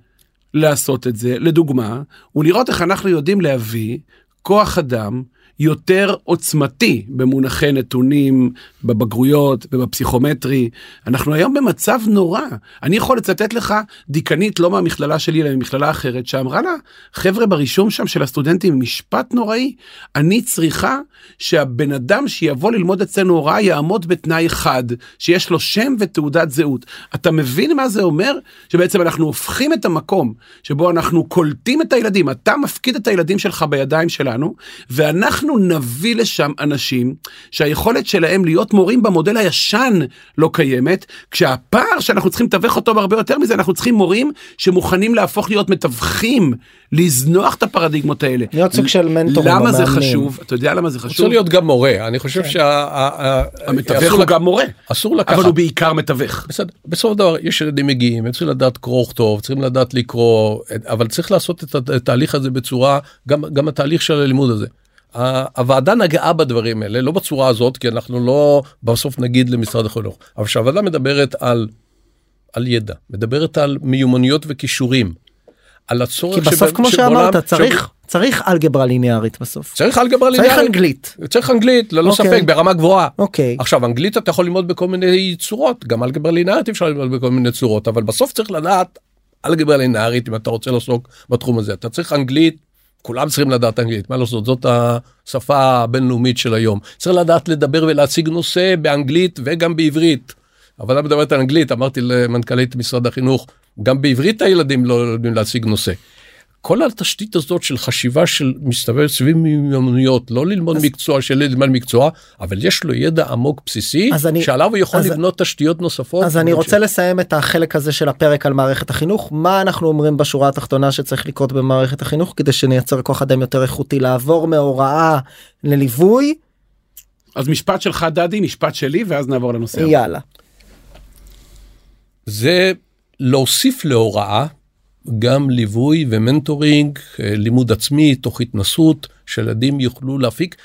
לעשות את זה, לדוגמה, הוא לראות איך אנחנו יודעים להביא כוח אדם יותר עוצמתי במונחי נתונים, בבגרויות ובפסיכומטרי. אנחנו היום במצב נורא. אני יכול לצטט לך דיקנית לא מהמכללה שלי אלא ממכללה אחרת שאמרה לה, חבר'ה ברישום שם של הסטודנטים משפט נוראי, אני צריכה שהבן אדם שיבוא ללמוד אצלנו הוראה יעמוד בתנאי אחד, שיש לו שם ותעודת זהות. אתה מבין מה זה אומר? שבעצם אנחנו הופכים את המקום שבו אנחנו קולטים את הילדים, אתה מפקיד את הילדים שלך בידיים שלנו, ואנחנו נביא לשם אנשים שהיכולת שלהם להיות מורים במודל הישן לא קיימת, כשהפער שאנחנו צריכים לתווך אותו בהרבה יותר מזה, אנחנו צריכים מורים שמוכנים להפוך להיות מתווכים, לזנוח את הפרדיגמות האלה. להיות סוג של מנטורים למה זה. חשוב? אתה יודע למה זה רוצה חשוב? להיות גם מורה אני כן. חושב שה... המתווך הוא גם מורה, אסור לקחת אבל הוא בעיקר מתווך. בסדר, בסופו של דבר יש ילדים מגיעים, הם צריכים לדעת קרוא וכתוב, צריכים לדעת לקרוא, אבל צריך לעשות את התהליך הזה בצורה, גם, גם התהליך של הלימוד הזה. הוועדה נגעה בדברים האלה, לא בצורה הזאת, כי אנחנו לא בסוף נגיד למשרד החינוך, אבל כשהוועדה מדברת על, על ידע, מדברת על מיומנויות וכישורים, על הצורך כי בסוף שבע- כמו שבעולם- שאמרת צריך צריך אלגברה ליניארית בסוף צריך אלגברה צריך ליניארית. אנגלית צריך אנגלית, ללא אוקיי. ספק, ברמה גבוהה. אוקיי עכשיו אנגלית אתה יכול ללמוד בכל מיני צורות גם אלגברה לינארית אפשר ללמוד בכל מיני צורות אבל בסוף צריך לדעת אלגברה לינארית אם אתה רוצה לעסוק בתחום הזה אתה צריך אנגלית כולם צריכים לדעת אנגלית מה לעשות זאת השפה הבינלאומית של היום צריך לדעת לדבר ולהציג נושא באנגלית וגם בעברית. אבל אני מדברת על אנגלית אמרתי למנכ"לית משרד החינוך גם בעברית הילדים לא יודעים להציג נושא. כל התשתית הזאת של חשיבה של מסתובב סביב מיומנויות לא ללמוד אז- מקצוע של ילד מקצוע אבל יש לו ידע עמוק בסיסי אז אני- שעליו הוא יכול אז- לבנות תשתיות נוספות. אז אני רוצה לסיים את החלק הזה של הפרק על מערכת החינוך מה אנחנו אומרים בשורה התחתונה שצריך לקרות במערכת החינוך כדי שנייצר כוח אדם יותר איכותי לעבור מהוראה לליווי אז משפט שלך דדי, משפט שלי, ואז נעבור לנושא. יאללה. זה להוסיף להוראה גם ליווי ו mentoring, אה, לימוד עצמי תוך התנסות, שילדים יוכלו להפיק.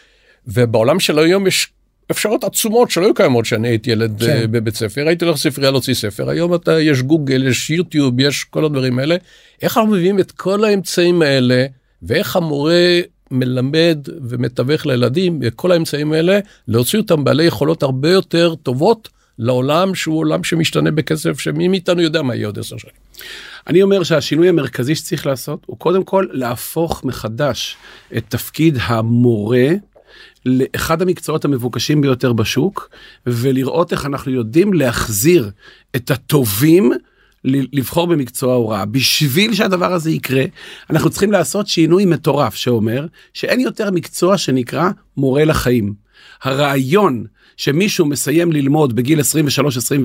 ובעולם של היום יש אפשרות עצומות שלא היו קיימות כשאני הייתי ילד כן. כן. בבית ספר, הייתי הולך לספרייה להוציא ספר, היום אתה, יש גוגל, יש יוטיוב, יש כל הדברים האלה. איך אנחנו מביאים את כל האמצעים האלה, ואיך המורה מלמד ומתווך לילדים את כל האמצעים האלה, להוציא אותם בעלי יכולות הרבה יותר טובות לעולם שהוא עולם שמשתנה בכסף, שמי מאיתנו יודע מה יהיה עוד עשר שנים. אני אומר שהשינוי המרכזי שצריך לעשות הוא קודם כל להפוך מחדש את תפקיד המורה לאחד המקצועות המבוקשים ביותר בשוק ולראות איך אנחנו יודעים להחזיר את הטובים לבחור במקצוע ההוראה. בשביל שהדבר הזה יקרה, אנחנו צריכים לעשות שינוי מטורף שאומר שאין יותר מקצוע שנקרא מורה לחיים. הרעיון שמישהו מסיים ללמוד בגיל 23-24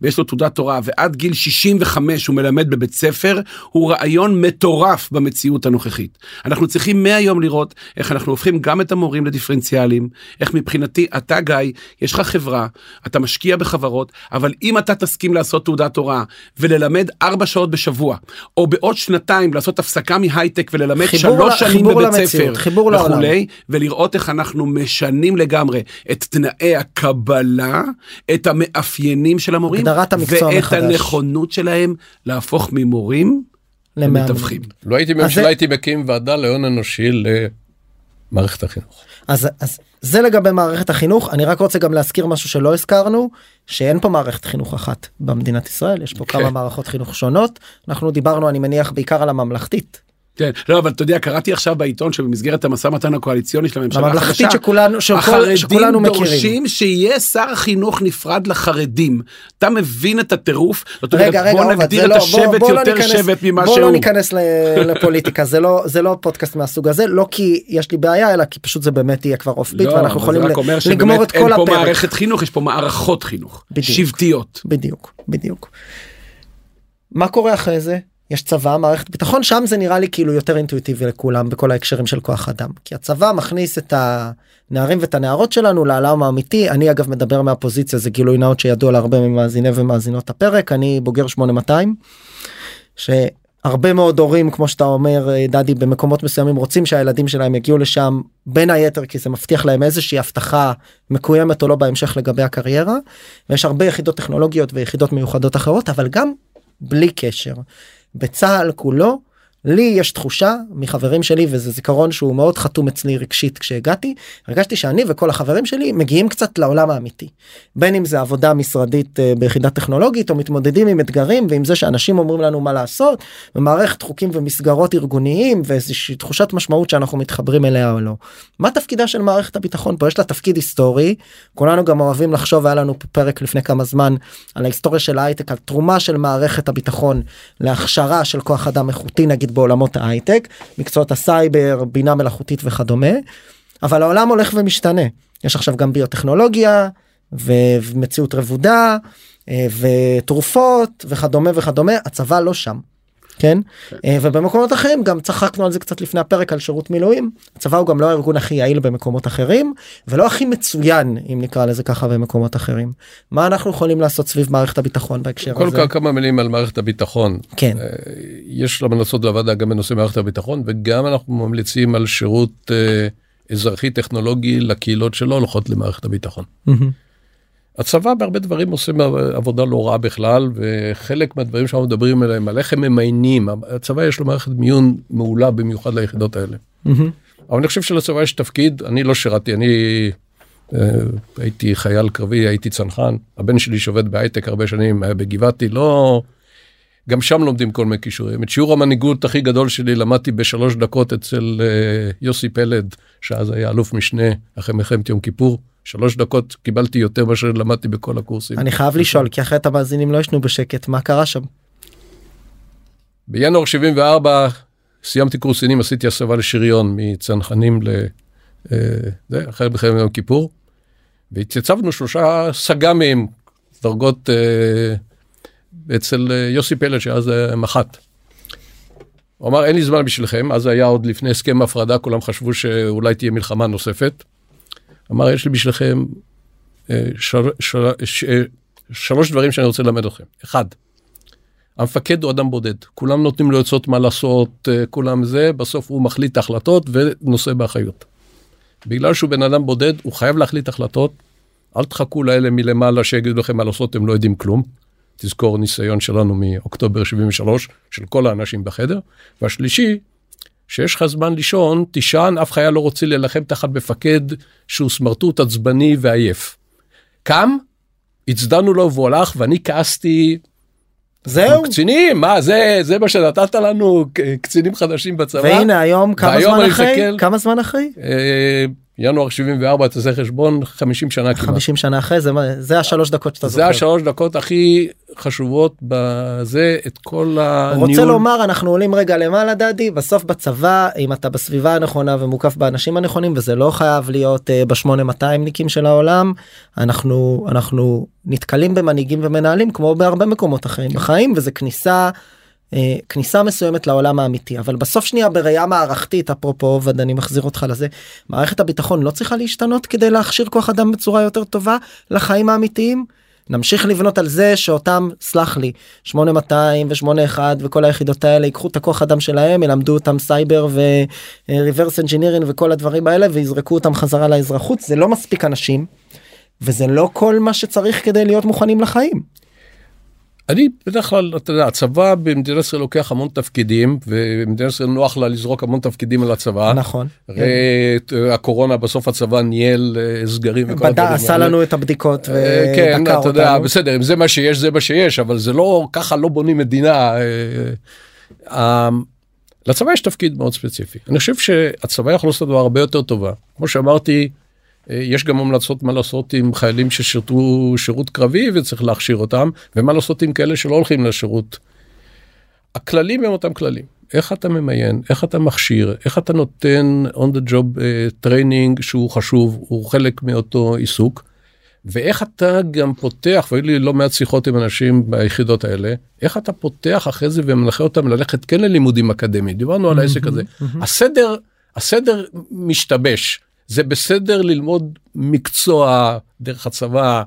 ויש לו תעודת תורה ועד גיל 65 הוא מלמד בבית ספר, הוא רעיון מטורף במציאות הנוכחית. אנחנו צריכים מהיום לראות איך אנחנו הופכים גם את המורים לדיפרנציאליים, איך מבחינתי אתה גיא, יש לך חברה, אתה משקיע בחברות, אבל אם אתה תסכים לעשות תעודת תורה וללמד 4 שעות בשבוע, או בעוד שנתיים לעשות הפסקה מהייטק וללמד חיבור שלוש ל- שנים חיבור בבית ספר חיבור לעולם. וכולי, ולראות איך אנחנו משנים לגמרי את תנאי הקבלה, את המאפיינים של המורים, הגדרת המקצוע ואת מחדש. הנכונות שלהם להפוך ממורים. למתווכים. לא הייתי ממשלה, זה- הייתי מקים ועדה להון אנושי למערכת החינוך. אז, אז זה לגבי מערכת החינוך אני רק רוצה גם להזכיר משהו שלא הזכרנו שאין פה מערכת חינוך אחת במדינת ישראל יש פה כן. כמה מערכות חינוך שונות אנחנו דיברנו אני מניח בעיקר על הממלכתית כן, לא, אבל אתה יודע, קראתי עכשיו בעיתון שבמסגרת המשא ומתן הקואליציוני של הממשלה החדשה, שכולנו שכל, החרדים שכולנו מכירים. דורשים שיהיה שר חינוך נפרד לחרדים. אתה מבין את הטירוף? זאת אומרת, רגע רגע בוא עובד, נגדיר את לא, השבט בוא, בוא לא יותר ניכנס, שבט ממה בוא שהוא. לא ניכנס לפוליטיקה זה לא זה לא פודקאסט מהסוג הזה לא כי יש לי בעיה אלא כי פשוט זה באמת יהיה כבר אוף ביט לא, ואנחנו יכולים לגמור את כל אין פה הפרק. מערכת חינוך, יש פה מערכות חינוך. בדיוק. שבטיות. בדיוק בדיוק. מה קורה אחרי זה? יש צבא מערכת ביטחון שם זה נראה לי כאילו יותר אינטואיטיבי לכולם בכל ההקשרים של כוח אדם. כי הצבא מכניס את הנערים ואת הנערות שלנו לעולם האמיתי. אני אגב מדבר מהפוזיציה זה גילוי נאות שידוע להרבה ממאזיני ומאזינות הפרק. אני בוגר 8200 שהרבה מאוד הורים כמו שאתה אומר אה, דדי במקומות מסוימים רוצים שהילדים שלהם יגיעו לשם בין היתר כי זה מבטיח להם איזושהי הבטחה מקוימת או לא בהמשך לגבי הקריירה. ויש הרבה יחידות טכנולוגיות ויחידות מיוחדות אחרות אבל גם בלי קשר. בצה"ל כולו לי יש תחושה מחברים שלי וזה זיכרון שהוא מאוד חתום אצלי רגשית כשהגעתי הרגשתי שאני וכל החברים שלי מגיעים קצת לעולם האמיתי. בין אם זה עבודה משרדית אה, ביחידה טכנולוגית או מתמודדים עם אתגרים ועם זה שאנשים אומרים לנו מה לעשות ומערכת חוקים ומסגרות ארגוניים ואיזושהי תחושת משמעות שאנחנו מתחברים אליה או לא. מה תפקידה של מערכת הביטחון פה? יש לה תפקיד היסטורי. כולנו גם אוהבים לחשוב היה לנו פרק לפני כמה זמן על ההיסטוריה של ההייטק על תרומה של מערכת הביטחון להכשרה של כוח אדם איכותי נגיד בעולמות ההייטק מקצועות הסייבר בינה מלאכותית וכדומה אבל העולם הולך ומשתנה יש עכשיו גם ביוטכנולוגיה ומציאות רבודה אה, ותרופות וכדומה וכדומה הצבא לא שם. כן אה, ובמקומות אחרים גם צחקנו על זה קצת לפני הפרק על שירות מילואים הצבא הוא גם לא הארגון הכי יעיל במקומות אחרים ולא הכי מצוין אם נקרא לזה ככה במקומות אחרים מה אנחנו יכולים לעשות סביב מערכת הביטחון בהקשר קודם הזה כל כמה מילים על מערכת הביטחון. כן אה, יש המלצות לוועדה גם בנושא מערכת הביטחון וגם אנחנו ממליצים על שירות אה, אזרחי טכנולוגי לקהילות שלא הולכות למערכת הביטחון. מהמם. הצבא בהרבה דברים עושה עבודה לא רעה בכלל וחלק מהדברים שאנחנו מדברים עליהם על איך הם ממיינים הצבא יש לו מערכת מיון מעולה במיוחד ליחידות האלה. אבל אני חושב שלצבא יש תפקיד אני לא שירתי אני אה, הייתי חייל קרבי הייתי צנחן הבן שלי שעובד בהייטק הרבה שנים היה בגבעתי לא. גם שם לומדים כל מיני כישורים את שיעור המנהיגות הכי גדול שלי למדתי בשלוש דקות אצל אה, יוסי פלד שאז היה אלוף משנה אחרי מלחמת יום כיפור שלוש דקות קיבלתי יותר מאשר למדתי בכל הקורסים. אני חייב לשאול כי אחרת המאזינים לא ישנו בשקט מה קרה שם. בינואר 74 סיימתי קורס קצינים עשיתי הסבה לשריון מצנחנים ל... אה, זה, אחרי מלחמת יום כיפור. והתייצבנו שלושה סג"מים דרגות אה, אצל אה, יוסי פלד שאז מח"ט. הוא אמר אין לי זמן בשבילכם אז היה עוד לפני הסכם הפרדה כולם חשבו שאולי תהיה מלחמה נוספת. אמר יש לי בשבילכם של, של, ש, שלוש דברים שאני רוצה ללמד אתכם. אחד, המפקד הוא אדם בודד, כולם נותנים לו עצות מה לעשות, אה, כולם זה, בסוף הוא מחליט את ההחלטות ונושא באחריות. בגלל שהוא בן אדם בודד, הוא חייב להחליט החלטות. אל תחכו לאלה מלמעלה שיגידו לכם מה לעשות, הם לא יודעים כלום. תזכור ניסיון שלנו מאוקטובר 73 של כל האנשים בחדר. והשלישי, שיש לך זמן לישון, תישן, אף חייל לא רוצה להילחם תחת מפקד שהוא סמרטוט עצבני ועייף. קם, הצדענו לו והוא הלך ואני כעסתי זהו. קצינים מה זה זה מה שנתת לנו קצינים חדשים בצבא. והנה היום כמה זמן אחרי? מסתכל- כמה זמן אחרי? אה, ינואר 74 תעשה חשבון 50 שנה כמעט. 50 שנה אחרי זה מה- זה השלוש דקות שאתה זוכר. זה השלוש דקות הכי חשובות בזה את כל הניהול. רוצה לומר אנחנו עולים רגע למעלה דדי בסוף בצבא אם אתה בסביבה הנכונה ומוקף באנשים הנכונים וזה לא חייב להיות uh, ב-8200 ניקים של העולם אנחנו אנחנו נתקלים במנהיגים ומנהלים כמו בהרבה מקומות אחרים בחיים וזה כניסה. אה, כניסה מסוימת לעולם האמיתי אבל בסוף שנייה בראייה מערכתית אפרופו ואני מחזיר אותך לזה מערכת הביטחון לא צריכה להשתנות כדי להכשיר כוח אדם בצורה יותר טובה לחיים האמיתיים. נמשיך לבנות על זה שאותם סלח לי 8200 ו81 וכל היחידות האלה ייקחו את הכוח אדם שלהם ילמדו אותם סייבר ו reverse engineering וכל הדברים האלה ויזרקו אותם חזרה לאזרחות זה לא מספיק אנשים. וזה לא כל מה שצריך כדי להיות מוכנים לחיים. אני בדרך כלל אתה יודע הצבא במדינת ישראל לוקח המון תפקידים ומדינת ישראל נוח לה לזרוק המון תפקידים על הצבא. נכון. את אה, הקורונה בסוף הצבא ניהל אה, סגרים וכל הדברים עשה האלה. לנו את הבדיקות אה, כן, ודקר אתה יודע, אותנו. בסדר, אם זה מה שיש, זה מה שיש, אבל זה לא, ככה לא בונים מדינה. אה, לצבא יש תפקיד מאוד ספציפי. אני חושב שהצבא יכול לעשות דבר הרבה יותר טובה. כמו שאמרתי, יש גם המלצות מה לעשות עם חיילים ששירתו שירות קרבי וצריך להכשיר אותם, ומה לעשות עם כאלה שלא הולכים לשירות. הכללים הם אותם כללים. איך אתה ממיין, איך אתה מכשיר, איך אתה נותן on the job uh, training שהוא חשוב, הוא חלק מאותו עיסוק. ואיך אתה גם פותח, והיו לי לא מעט שיחות עם אנשים ביחידות האלה, איך אתה פותח אחרי זה ומנחה אותם ללכת כן ללימודים אקדמיים, דיברנו על העסק הזה. הסדר, הסדר משתבש, זה בסדר ללמוד מקצוע דרך הצבא,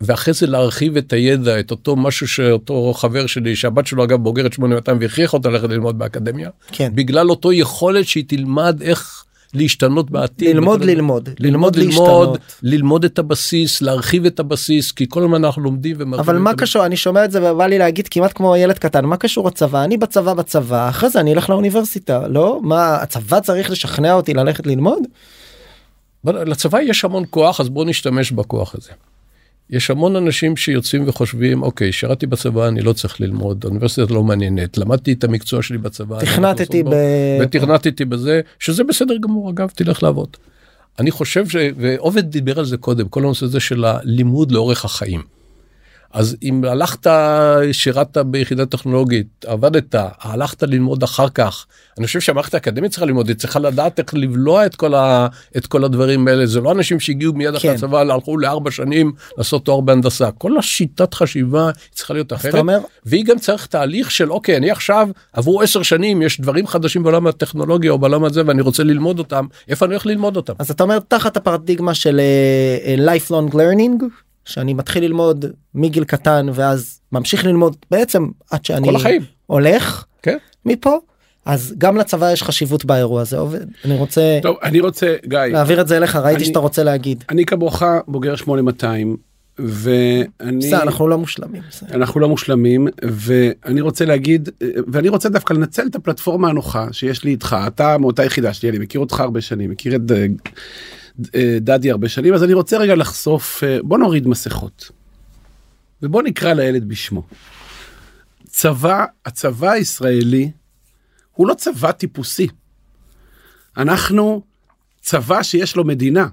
ואחרי זה להרחיב את הידע, את אותו משהו שאותו חבר שלי, שהבת שלו אגב בוגרת 8200 והכריח אותה ללכת ללמוד באקדמיה, כן. בגלל אותו יכולת שהיא תלמד איך להשתנות בעתיד. ללמוד ללמוד ללמוד, ללמוד ללמוד, להשתנות. ללמוד את הבסיס, להרחיב את הבסיס, כי כל הזמן אנחנו לומדים ומרחיבים. אבל מה. קשור אני שומע את זה ובא לי להגיד כמעט כמו ילד קטן מה קשור הצבא אני בצבא בצבא אחרי זה אני אלך לאוניברסיטה לא מה הצבא צריך לשכנע אותי ללכת ללמוד לצבא יש המון כוח, אז בואו נשתמש בכוח הזה. יש המון אנשים שיוצאים וחושבים, אוקיי, שירתי בצבא, אני לא צריך ללמוד, האוניברסיטה לא מעניינת, למדתי את המקצוע שלי בצבא. תכנתתי בו, ב- ותכנתתי בזה, שזה בסדר גמור, אגב, תלך לעבוד. אני חושב ש... ועובד דיבר על זה קודם, כל הנושא הזה של הלימוד לאורך החיים. אז אם הלכת, שירת ביחידה טכנולוגית, עבדת, הלכת ללמוד אחר כך, אני חושב שהמערכת האקדמית צריכה ללמוד, היא צריכה לדעת איך לבלוע את כל, ה, את כל הדברים האלה, זה לא אנשים שהגיעו מיד אחרי כן. הצבא, הלכו לארבע שנים לעשות תואר בהנדסה, כל השיטת חשיבה צריכה להיות אחרת, אומר והיא גם צריך תהליך של אוקיי, אני עכשיו, עברו עשר שנים, יש דברים חדשים בעולם הטכנולוגיה או בעולם הזה ואני רוצה ללמוד אותם, איפה אני הולך ללמוד אותם? אז אתה אומר תחת הפרדיגמה של אה, lifelong learning שאני מתחיל ללמוד מגיל קטן ואז ממשיך ללמוד בעצם עד שאני כל החיים. הולך כן. מפה אז גם לצבא יש חשיבות באירוע הזה עובד אני רוצה טוב, אני רוצה, גיא, להעביר את זה אליך ראיתי אני- שאתה רוצה להגיד. אני כמוך בוגר 8200, ואני... בסדר אנחנו לא מושלמים. בסדר. אנחנו לא מושלמים ואני רוצה להגיד ואני רוצה דווקא לנצל את הפלטפורמה הנוחה שיש לי איתך אתה מאותה יחידה שלי אני מכיר אותך הרבה שנים מכיר את אה, דדי הרבה שנים אז אני רוצה רגע לחשוף אה, בוא נוריד מסכות. ובוא נקרא לילד בשמו. צבא הצבא הישראלי הוא לא צבא טיפוסי. אנחנו צבא שיש לו מדינה.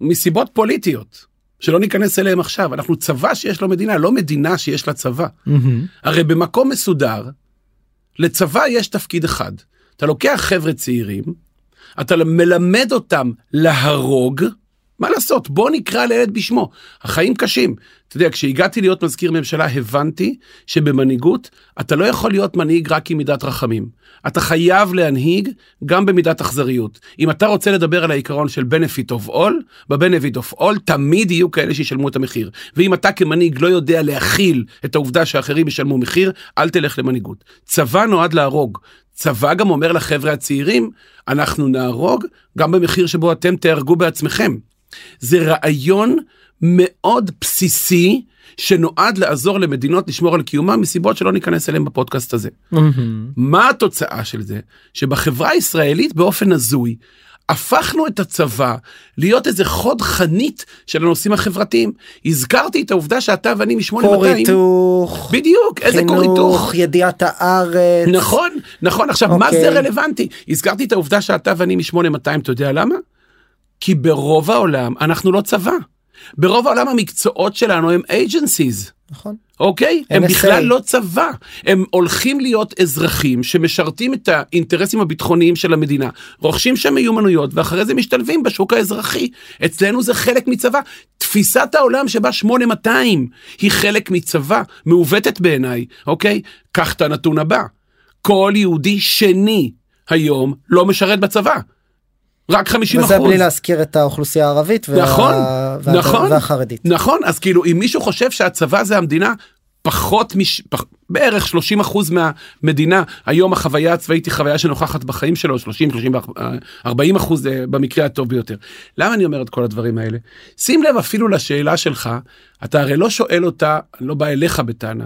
מסיבות פוליטיות שלא ניכנס אליהם עכשיו אנחנו צבא שיש לו מדינה לא מדינה שיש לה צבא. הרי במקום מסודר לצבא יש תפקיד אחד אתה לוקח חבר'ה צעירים אתה מלמד אותם להרוג מה לעשות? בוא נקרא לילד בשמו. החיים קשים. אתה יודע, כשהגעתי להיות מזכיר ממשלה, הבנתי שבמנהיגות אתה לא יכול להיות מנהיג רק עם מידת רחמים. אתה חייב להנהיג גם במידת אכזריות. אם אתה רוצה לדבר על העיקרון של benefit of all, ב-benefit of all תמיד יהיו כאלה שישלמו את המחיר. ואם אתה כמנהיג לא יודע להכיל את העובדה שאחרים ישלמו מחיר, אל תלך למנהיגות. צבא נועד להרוג. צבא גם אומר לחבר'ה הצעירים, אנחנו נהרוג גם במחיר שבו אתם תהרגו בעצמכם. זה רעיון מאוד בסיסי שנועד לעזור למדינות לשמור על קיומם מסיבות שלא ניכנס אליהם בפודקאסט הזה. מה התוצאה של זה? שבחברה הישראלית באופן הזוי הפכנו את הצבא להיות איזה חוד חנית של הנושאים החברתיים. הזכרתי את העובדה שאתה ואני כור מ-8200. היתוך, בדיוק, איזה כור היתוך. חינוך, ידיעת הארץ. נכון, נכון. עכשיו, מה אוקיי. זה רלוונטי? הזכרתי את העובדה שאתה ואני מ-8200, אתה יודע למה? כי ברוב העולם אנחנו לא צבא. ברוב העולם המקצועות שלנו הם agencies. נכון. אוקיי? הם NSA. בכלל לא צבא, הם הולכים להיות אזרחים שמשרתים את האינטרסים הביטחוניים של המדינה, רוכשים שם מיומנויות ואחרי זה משתלבים בשוק האזרחי. אצלנו זה חלק מצבא. תפיסת העולם שבה 8200 היא חלק מצבא, מעוותת בעיניי, אוקיי? קח את הנתון הבא, כל יהודי שני היום לא משרת בצבא. רק 50 וזה אחוז. בלי להזכיר את האוכלוסייה הערבית וה... נכון, וה... נכון. והחרדית. נכון, אז כאילו אם מישהו חושב שהצבא זה המדינה, פחות מש... פח... בערך 30 אחוז מהמדינה, היום החוויה הצבאית היא חוויה שנוכחת בחיים שלו, 30, 30, 40 אחוז אה, במקרה הטוב ביותר. למה אני אומר את כל הדברים האלה? שים לב אפילו לשאלה שלך, אתה הרי לא שואל אותה, לא בא אליך בטענה,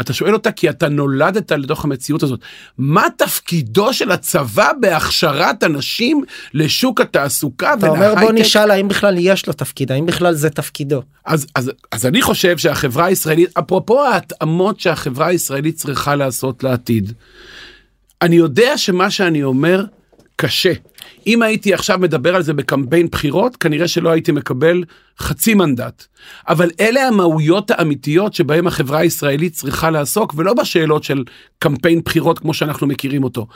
אתה שואל אותה כי אתה נולדת לתוך המציאות הזאת. מה תפקידו של הצבא בהכשרת אנשים לשוק התעסוקה אתה אומר בוא? נשאל האם בכלל יש לו תפקיד, האם בכלל זה תפקידו. אז, אז, אז אני חושב שהחברה הישראלית, אפרופו ההתאמות שהחברה הישראלית צריכה לעשות לעתיד, אני יודע שמה שאני אומר קשה. אם הייתי עכשיו מדבר על זה בקמפיין בחירות, כנראה שלא הייתי מקבל חצי מנדט. אבל אלה המהויות האמיתיות שבהם החברה הישראלית צריכה לעסוק, ולא בשאלות של קמפיין בחירות כמו שאנחנו מכירים אותו.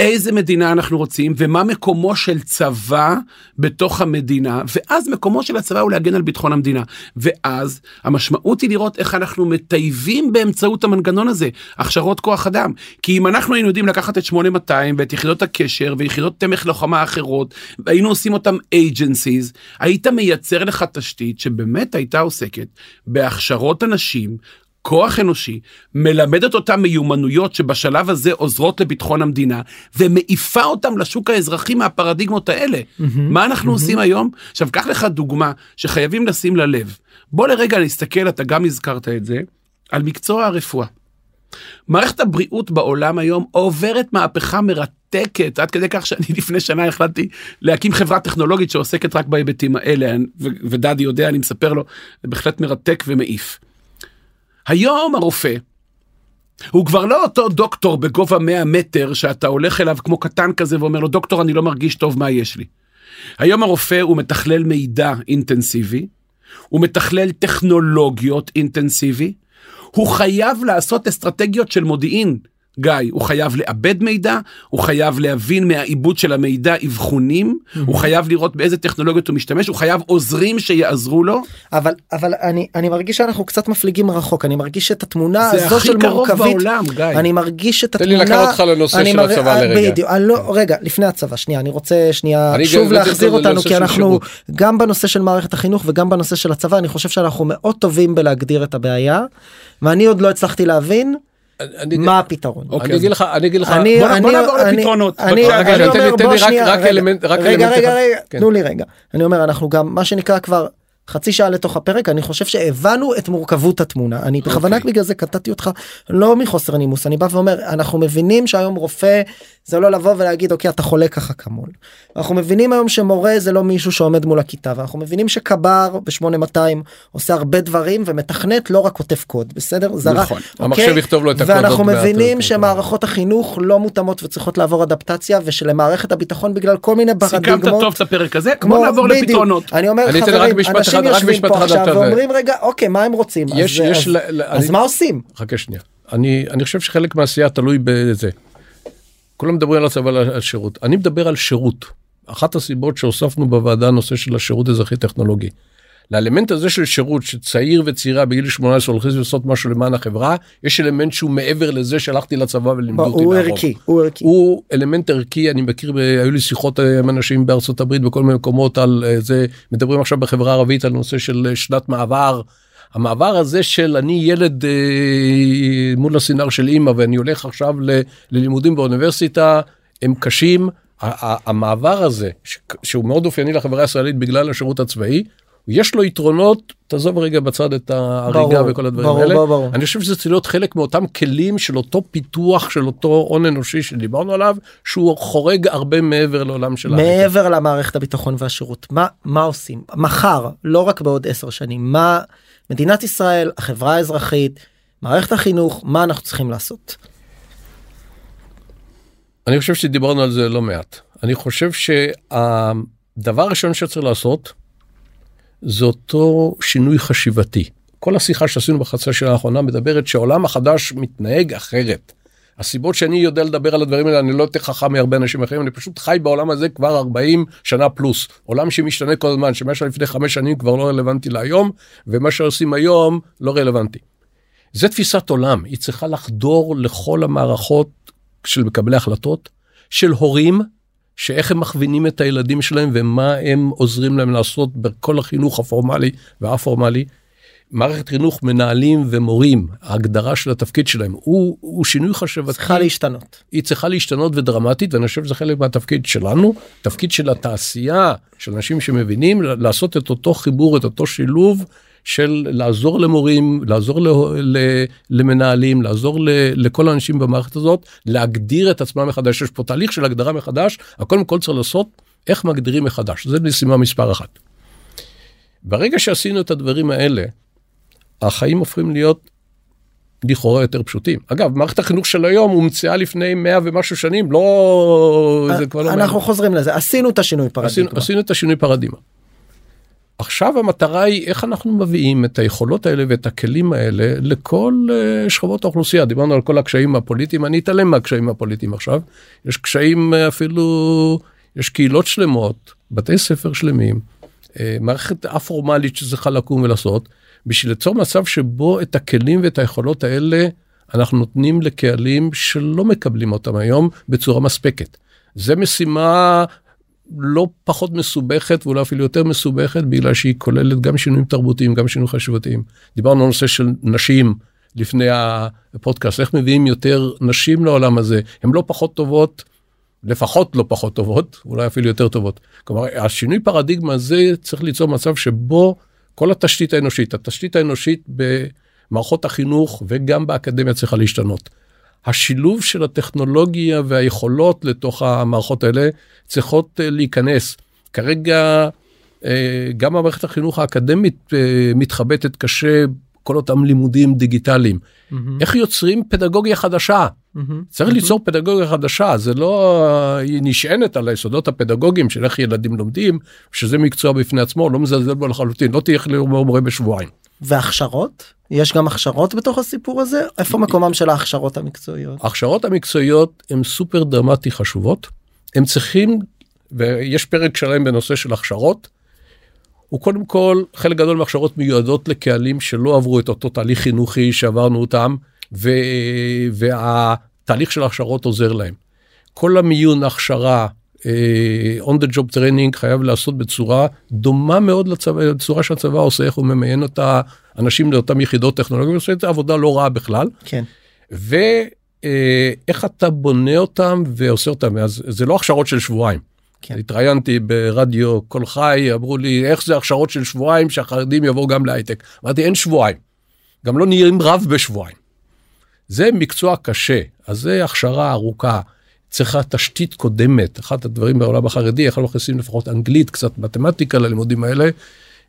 איזה מדינה אנחנו רוצים ומה מקומו של צבא בתוך המדינה ואז מקומו של הצבא הוא להגן על ביטחון המדינה. ואז המשמעות היא לראות איך אנחנו מטייבים באמצעות המנגנון הזה הכשרות כוח אדם. כי אם אנחנו היינו יודעים לקחת את 8200 ואת יחידות הקשר ויחידות תמך לוחמה אחרות והיינו עושים אותם agencies היית מייצר לך תשתית שבאמת הייתה עוסקת בהכשרות אנשים כוח אנושי, מלמדת אותם מיומנויות שבשלב הזה עוזרות לביטחון המדינה, ומעיפה אותם לשוק האזרחי מהפרדיגמות האלה. מה אנחנו עושים היום? עכשיו, קח לך דוגמה שחייבים לשים לה לב. בוא לרגע נסתכל, אתה גם הזכרת את זה, על מקצוע הרפואה. מערכת הבריאות בעולם היום עוברת מהפכה מרתקת, עד כדי כך שאני לפני שנה החלטתי להקים חברה טכנולוגית שעוסקת רק בהיבטים האלה, ו- ודדי יודע, אני מספר לו, זה בהחלט מרתק ומעיף. היום הרופא, הוא כבר לא אותו דוקטור בגובה 100 מטר שאתה הולך אליו כמו קטן כזה ואומר לו דוקטור אני לא מרגיש טוב מה יש לי. היום הרופא הוא מתכלל מידע אינטנסיבי, הוא מתכלל טכנולוגיות אינטנסיבי, הוא חייב לעשות אסטרטגיות של מודיעין. גיא, הוא חייב לאבד מידע, הוא חייב להבין מהעיבוד של המידע אבחונים, הוא חייב לראות באיזה טכנולוגיות הוא משתמש, הוא חייב עוזרים שיעזרו לו. אבל אבל אני אני מרגיש שאנחנו קצת מפליגים רחוק אני מרגיש את התמונה זה הזו הכי של קרוב מורכבית בעולם, גיא. אני מרגיש את תן לי התמונה לקחת אותך לנושא אני של מר- הצבא לרגע. בדיוק לא רגע לפני הצבא שנייה אני רוצה שנייה אני שוב להחזיר זה- זה אותנו כי אנחנו שירות. גם בנושא של מערכת החינוך וגם בנושא של הצבא אני חושב שאנחנו מאוד טובים בלהגדיר את הבעיה ואני עוד לא הצלחתי להבין מה הפתרון. אוקיי, אני אגיד לך אני אגיד לך אני בוא- נעבור אני- לפתרונות. אני בבקשה, רגע, אני תן לי- אומר בוא שנייה רק רגע, אלמנט- רק רגע אלמנט רגע אחד. רגע כן. תנו לי רגע אני אומר אנחנו גם מה שנקרא כבר חצי שעה לתוך הפרק אני חושב שהבנו את מורכבות התמונה אני בכוונה אוקיי. בגלל זה קטעתי אותך לא מחוסר נימוס אני בא ואומר אנחנו מבינים שהיום רופא זה לא לבוא ולהגיד אוקיי אתה חולה ככה כמול. אנחנו מבינים היום שמורה זה לא מישהו שעומד מול הכיתה ואנחנו מבינים שקבר ב-8200 עושה הרבה דברים ומתכנת לא רק כותב קוד בסדר זרה נכון. המחשב אוקיי? יכתוב לו את הקוד ואנחנו מבינים כן, שמערכות החינוך לא מותאמות וצריכות לעבור אדפטציה ושלמערכת הביטחון בגלל כל מיני סיכמת פרדיגמות. טוב את הפרק הזה, נעבור בדיוק. לפתרונות. אני אומר רק חברים אנשים רק יושבים פה עכשיו זה. ואומרים רגע אוקיי מה הם רוצים יש- אז, יש אז, ל- ל- אז אני- מה עושים חכה שנייה אני אני חושב שחלק מהעשייה תלוי בזה. כולם מדברים על הצבא על שירות אני מדבר על שירות אחת הסיבות שהוספנו בוועדה נושא של השירות אזרחי טכנולוגי. לאלמנט הזה של שירות שצעיר וצעירה בגיל 18 הולכים לעשות משהו למען החברה יש אלמנט שהוא מעבר לזה שהלכתי לצבא ולימדו אותי הוא. ערכי, הוא ערכי. הוא אלמנט ערכי אני מכיר היו לי שיחות עם אנשים בארצות הברית בכל מיני מקומות על אה, זה מדברים עכשיו בחברה הערבית על נושא של אה, שנת מעבר. המעבר הזה של אני ילד אה, מול הסינר של אימא ואני הולך עכשיו ל, ללימודים באוניברסיטה הם קשים. המעבר הזה ש- שהוא מאוד אופייני לחברה הישראלית בגלל השירות הצבאי יש לו יתרונות תעזוב רגע בצד את ההריגה ברור, וכל הדברים ברור, האלה ברור, ברור. אני חושב שזה צריך להיות חלק מאותם כלים של אותו פיתוח של אותו הון אנושי שדיברנו עליו שהוא חורג הרבה מעבר לעולם של ההייטק. מעבר למערכת הביטחון והשירות מה מה עושים מחר לא רק בעוד עשר שנים מה מדינת ישראל החברה האזרחית מערכת החינוך מה אנחנו צריכים לעשות. אני חושב שדיברנו על זה לא מעט. אני חושב שהדבר הראשון שצריך לעשות זה אותו שינוי חשיבתי. כל השיחה שעשינו בחצי שנה האחרונה מדברת שהעולם החדש מתנהג אחרת. הסיבות שאני יודע לדבר על הדברים האלה אני לא יותר חכם מהרבה אנשים אחרים אני פשוט חי בעולם הזה כבר 40 שנה פלוס עולם שמשתנה כל הזמן שמה שהיה לפני חמש שנים כבר לא רלוונטי להיום ומה שעושים היום לא רלוונטי. זה תפיסת עולם היא צריכה לחדור לכל המערכות של מקבלי החלטות של הורים שאיך הם מכווינים את הילדים שלהם ומה הם עוזרים להם לעשות בכל החינוך הפורמלי והפורמלי. מערכת חינוך מנהלים ומורים ההגדרה של התפקיד שלהם הוא, הוא שינוי חשבתי צריכה להשתנות. היא צריכה להשתנות ודרמטית ואני חושב שזה חלק מהתפקיד שלנו תפקיד של התעשייה של אנשים שמבינים לעשות את אותו חיבור את אותו שילוב של לעזור למורים לעזור ל, ל, למנהלים לעזור ל, לכל האנשים במערכת הזאת להגדיר את עצמם מחדש יש פה תהליך של הגדרה מחדש הכל כל צריך לעשות איך מגדירים מחדש זה משימה מספר אחת. ברגע שעשינו את הדברים האלה החיים הופכים להיות לכאורה יותר פשוטים. אגב, מערכת החינוך של היום הומצאה לפני 100 ומשהו שנים, לא... זה כבר לא... אנחנו. חוזרים לזה עשינו את השינוי עשינו, פרדיגמה. עשינו את השינוי פרדימה. עכשיו המטרה היא איך אנחנו מביאים את היכולות האלה ואת הכלים האלה לכל אה, שכבות האוכלוסייה. דיברנו על כל הקשיים הפוליטיים, אני אתעלם מהקשיים הפוליטיים עכשיו. יש קשיים אה, אפילו, יש קהילות שלמות, בתי ספר שלמים, אה, מערכת א-פורמלית שצריכה לקום ולעשות, בשביל ליצור מצב שבו את הכלים ואת היכולות האלה אנחנו נותנים לקהלים שלא מקבלים אותם היום בצורה מספקת. זה משימה לא פחות מסובכת ואולי אפילו יותר מסובכת בגלל שהיא כוללת גם שינויים תרבותיים גם שינויים חשיבתיים. דיברנו על נושא של נשים לפני הפודקאסט איך מביאים יותר נשים לעולם הזה הן לא פחות טובות לפחות לא פחות טובות אולי אפילו יותר טובות. כלומר השינוי פרדיגמה הזה צריך ליצור מצב שבו כל התשתית האנושית התשתית האנושית במערכות החינוך וגם באקדמיה צריכה להשתנות. השילוב של הטכנולוגיה והיכולות לתוך המערכות האלה צריכות אה, להיכנס. כרגע אה, גם המערכת החינוך האקדמית אה, מתחבטת קשה כל אותם לימודים דיגיטליים. מהמם, איך יוצרים פדגוגיה חדשה? מהמם. צריך ליצור פדגוגיה חדשה זה לא היא נשענת על היסודות הפדגוגיים של איך ילדים לומדים שזה מקצוע בפני עצמו לא מזלזל בו לחלוטין לא תהיה מורה בשבועיים. והכשרות יש גם הכשרות בתוך הסיפור הזה איפה מקומם של ההכשרות המקצועיות. ההכשרות המקצועיות הן סופר דרמטי חשובות הם צריכים ויש פרק שלם בנושא של הכשרות. הוא קודם כל חלק גדול מהכשרות מיועדות לקהלים שלא עברו את אותו תהליך חינוכי שעברנו אותם ו... והתהליך של ההכשרות עוזר להם. כל המיון הכשרה אה, on the job training חייב לעשות בצורה דומה מאוד לצבא, לצורה שהצבא עושה איך הוא ממיין את האנשים לאותם יחידות טכנולוגיות עושה את העבודה לא רעה בכלל. כן. ואיך אתה בונה אותם ועושה אותם אז זה לא הכשרות של שבועיים. כן. התראיינתי ברדיו קול חי אמרו לי איך זה הכשרות של שבועיים שהחרדים יבואו גם להייטק. אמרתי אין שבועיים. גם לא נהיים רב בשבועיים. זה מקצוע קשה אז זה הכשרה ארוכה. צריכה תשתית קודמת אחד הדברים בעולם החרדי איך לא מכניסים לפחות אנגלית קצת מתמטיקה ללימודים האלה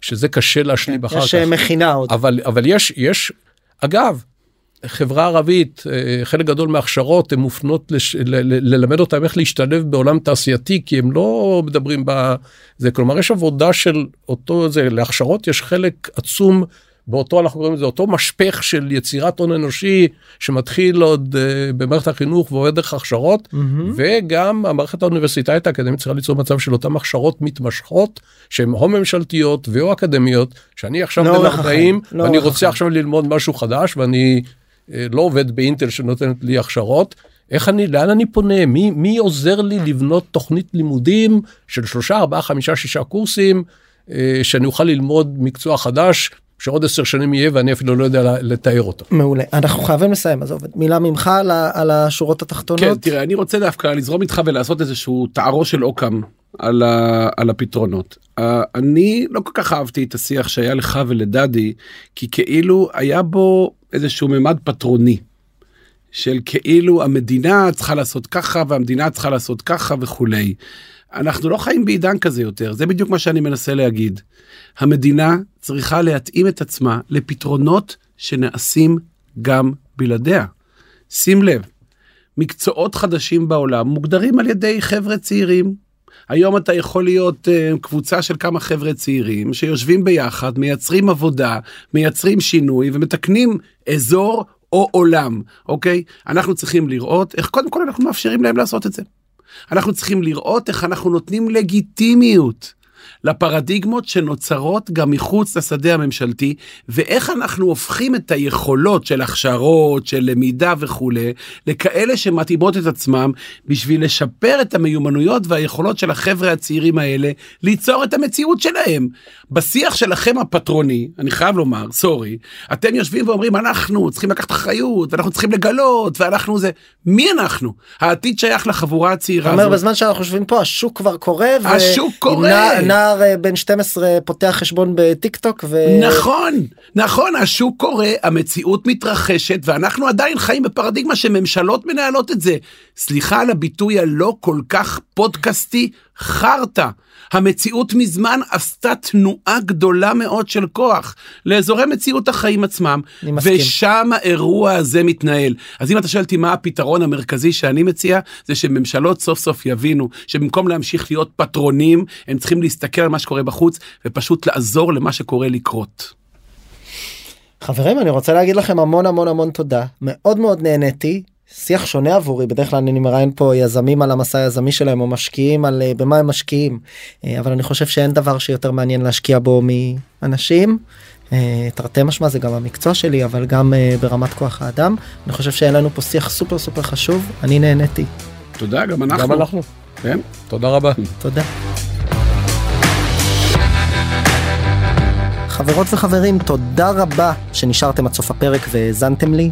שזה קשה להשלים אחר יש כך. אה, מכינה עוד. אבל אבל יש יש אגב חברה ערבית אה, חלק גדול מההכשרות הן מופנות לש, ל, ל, ללמד אותם איך להשתלב בעולם תעשייתי כי הם לא מדברים בזה כלומר יש עבודה של אותו זה להכשרות יש חלק עצום באותו אנחנו קוראים לזה אותו משפך של יצירת הון אנושי שמתחיל עוד uh, במערכת החינוך ועובד דרך הכשרות מהמם. וגם המערכת האוניברסיטאית האקדמית צריכה ליצור מצב של אותן הכשרות מתמשכות שהן או ממשלתיות ואו אקדמיות שאני עכשיו בן לאורך 40 החיים, ואני לאורך רוצה. עכשיו ללמוד משהו חדש ואני אה, לא עובד באינטל שנותנת לי הכשרות. איך אני לאן אני פונה מי מי עוזר לי לבנות תוכנית לימודים של שלושה ארבעה חמישה שישה קורסים אה, שאני אוכל ללמוד מקצוע חדש שעוד עשר שנים יהיה ואני אפילו לא יודע לתאר אותו. מעולה אנחנו חייבים לסיים אז עובד מילה ממך על, על השורות התחתונות. כן, תראה, אני רוצה דווקא לזרום איתך ולעשות איזשהו תערו של אוקם על, ה, על הפתרונות. Uh, אני לא כל כך אהבתי את השיח שהיה לך ולדדי, כי כאילו היה בו איזשהו ממד פטרוני. של כאילו המדינה צריכה לעשות ככה והמדינה צריכה לעשות ככה וכולי. אנחנו לא חיים בעידן כזה יותר, זה בדיוק מה שאני מנסה להגיד. המדינה צריכה להתאים את עצמה לפתרונות שנעשים גם בלעדיה. שים לב, מקצועות חדשים בעולם מוגדרים על ידי חבר'ה צעירים. היום אתה יכול להיות uh, קבוצה של כמה חבר'ה צעירים שיושבים ביחד, מייצרים עבודה, מייצרים שינוי ומתקנים אזור או עולם, אוקיי? אנחנו צריכים לראות איך קודם כל אנחנו מאפשרים להם לעשות את זה. אנחנו צריכים לראות איך אנחנו נותנים לגיטימיות לפרדיגמות שנוצרות גם מחוץ לשדה הממשלתי, ואיך אנחנו הופכים את היכולות של הכשרות, של למידה וכולי, לכאלה שמתאימות את עצמם בשביל לשפר את המיומנויות והיכולות של החבר'ה הצעירים האלה, ליצור את המציאות שלהם. בשיח שלכם הפטרוני, אני חייב לומר, סורי, אתם יושבים ואומרים, אנחנו צריכים לקחת אחריות, ואנחנו צריכים לגלות, ואנחנו זה... מי אנחנו? העתיד שייך לחבורה הצעירה אתה אומר הזאת. בזמן שאנחנו חושבים פה השוק כבר קורה. ו- השוק קורה. נער, נער אה, בן 12 פותח חשבון בטיק טוק ו... נכון, נכון, השוק קורה, המציאות מתרחשת, ואנחנו עדיין חיים בפרדיגמה שממשלות מנהלות את זה. סליחה על הביטוי הלא כל כך פודקאסטי, חרטא. המציאות מזמן עשתה תנועה גדולה מאוד של כוח לאזורי מציאות החיים עצמם, אני מסכים. ושם האירוע הזה מתנהל. אז אם אתה שואל אותי מה הפתרון המרכזי שאני מציע, זה שממשלות סוף סוף יבינו שבמקום להמשיך להיות פטרונים, הם צריכים להסתכל על מה שקורה בחוץ, ופשוט לעזור למה שקורה לקרות. חברים אני רוצה להגיד לכם המון המון המון תודה מאוד מאוד נהניתי. שיח שונה עבורי בדרך כלל אני מראיין פה יזמים על המסע היזמי שלהם או משקיעים על אה, במה הם משקיעים אה, אבל אני חושב שאין דבר שיותר מעניין להשקיע בו מאנשים. אה, תרתי משמע זה גם המקצוע שלי אבל גם ברמת כוח האדם אני חושב שאין לנו פה שיח סופר סופר חשוב אני נהניתי תודה, גם אנחנו. גם אנחנו. כן? תודה רבה. תודה. חברות וחברים, תודה רבה שנשארתם עד סוף הפרק והאזנתם לי.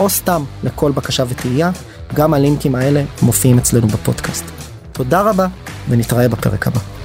או סתם לכל בקשה ותהייה, גם הלינקים האלה מופיעים אצלנו בפודקאסט. תודה רבה, ונתראה בפרק הבא.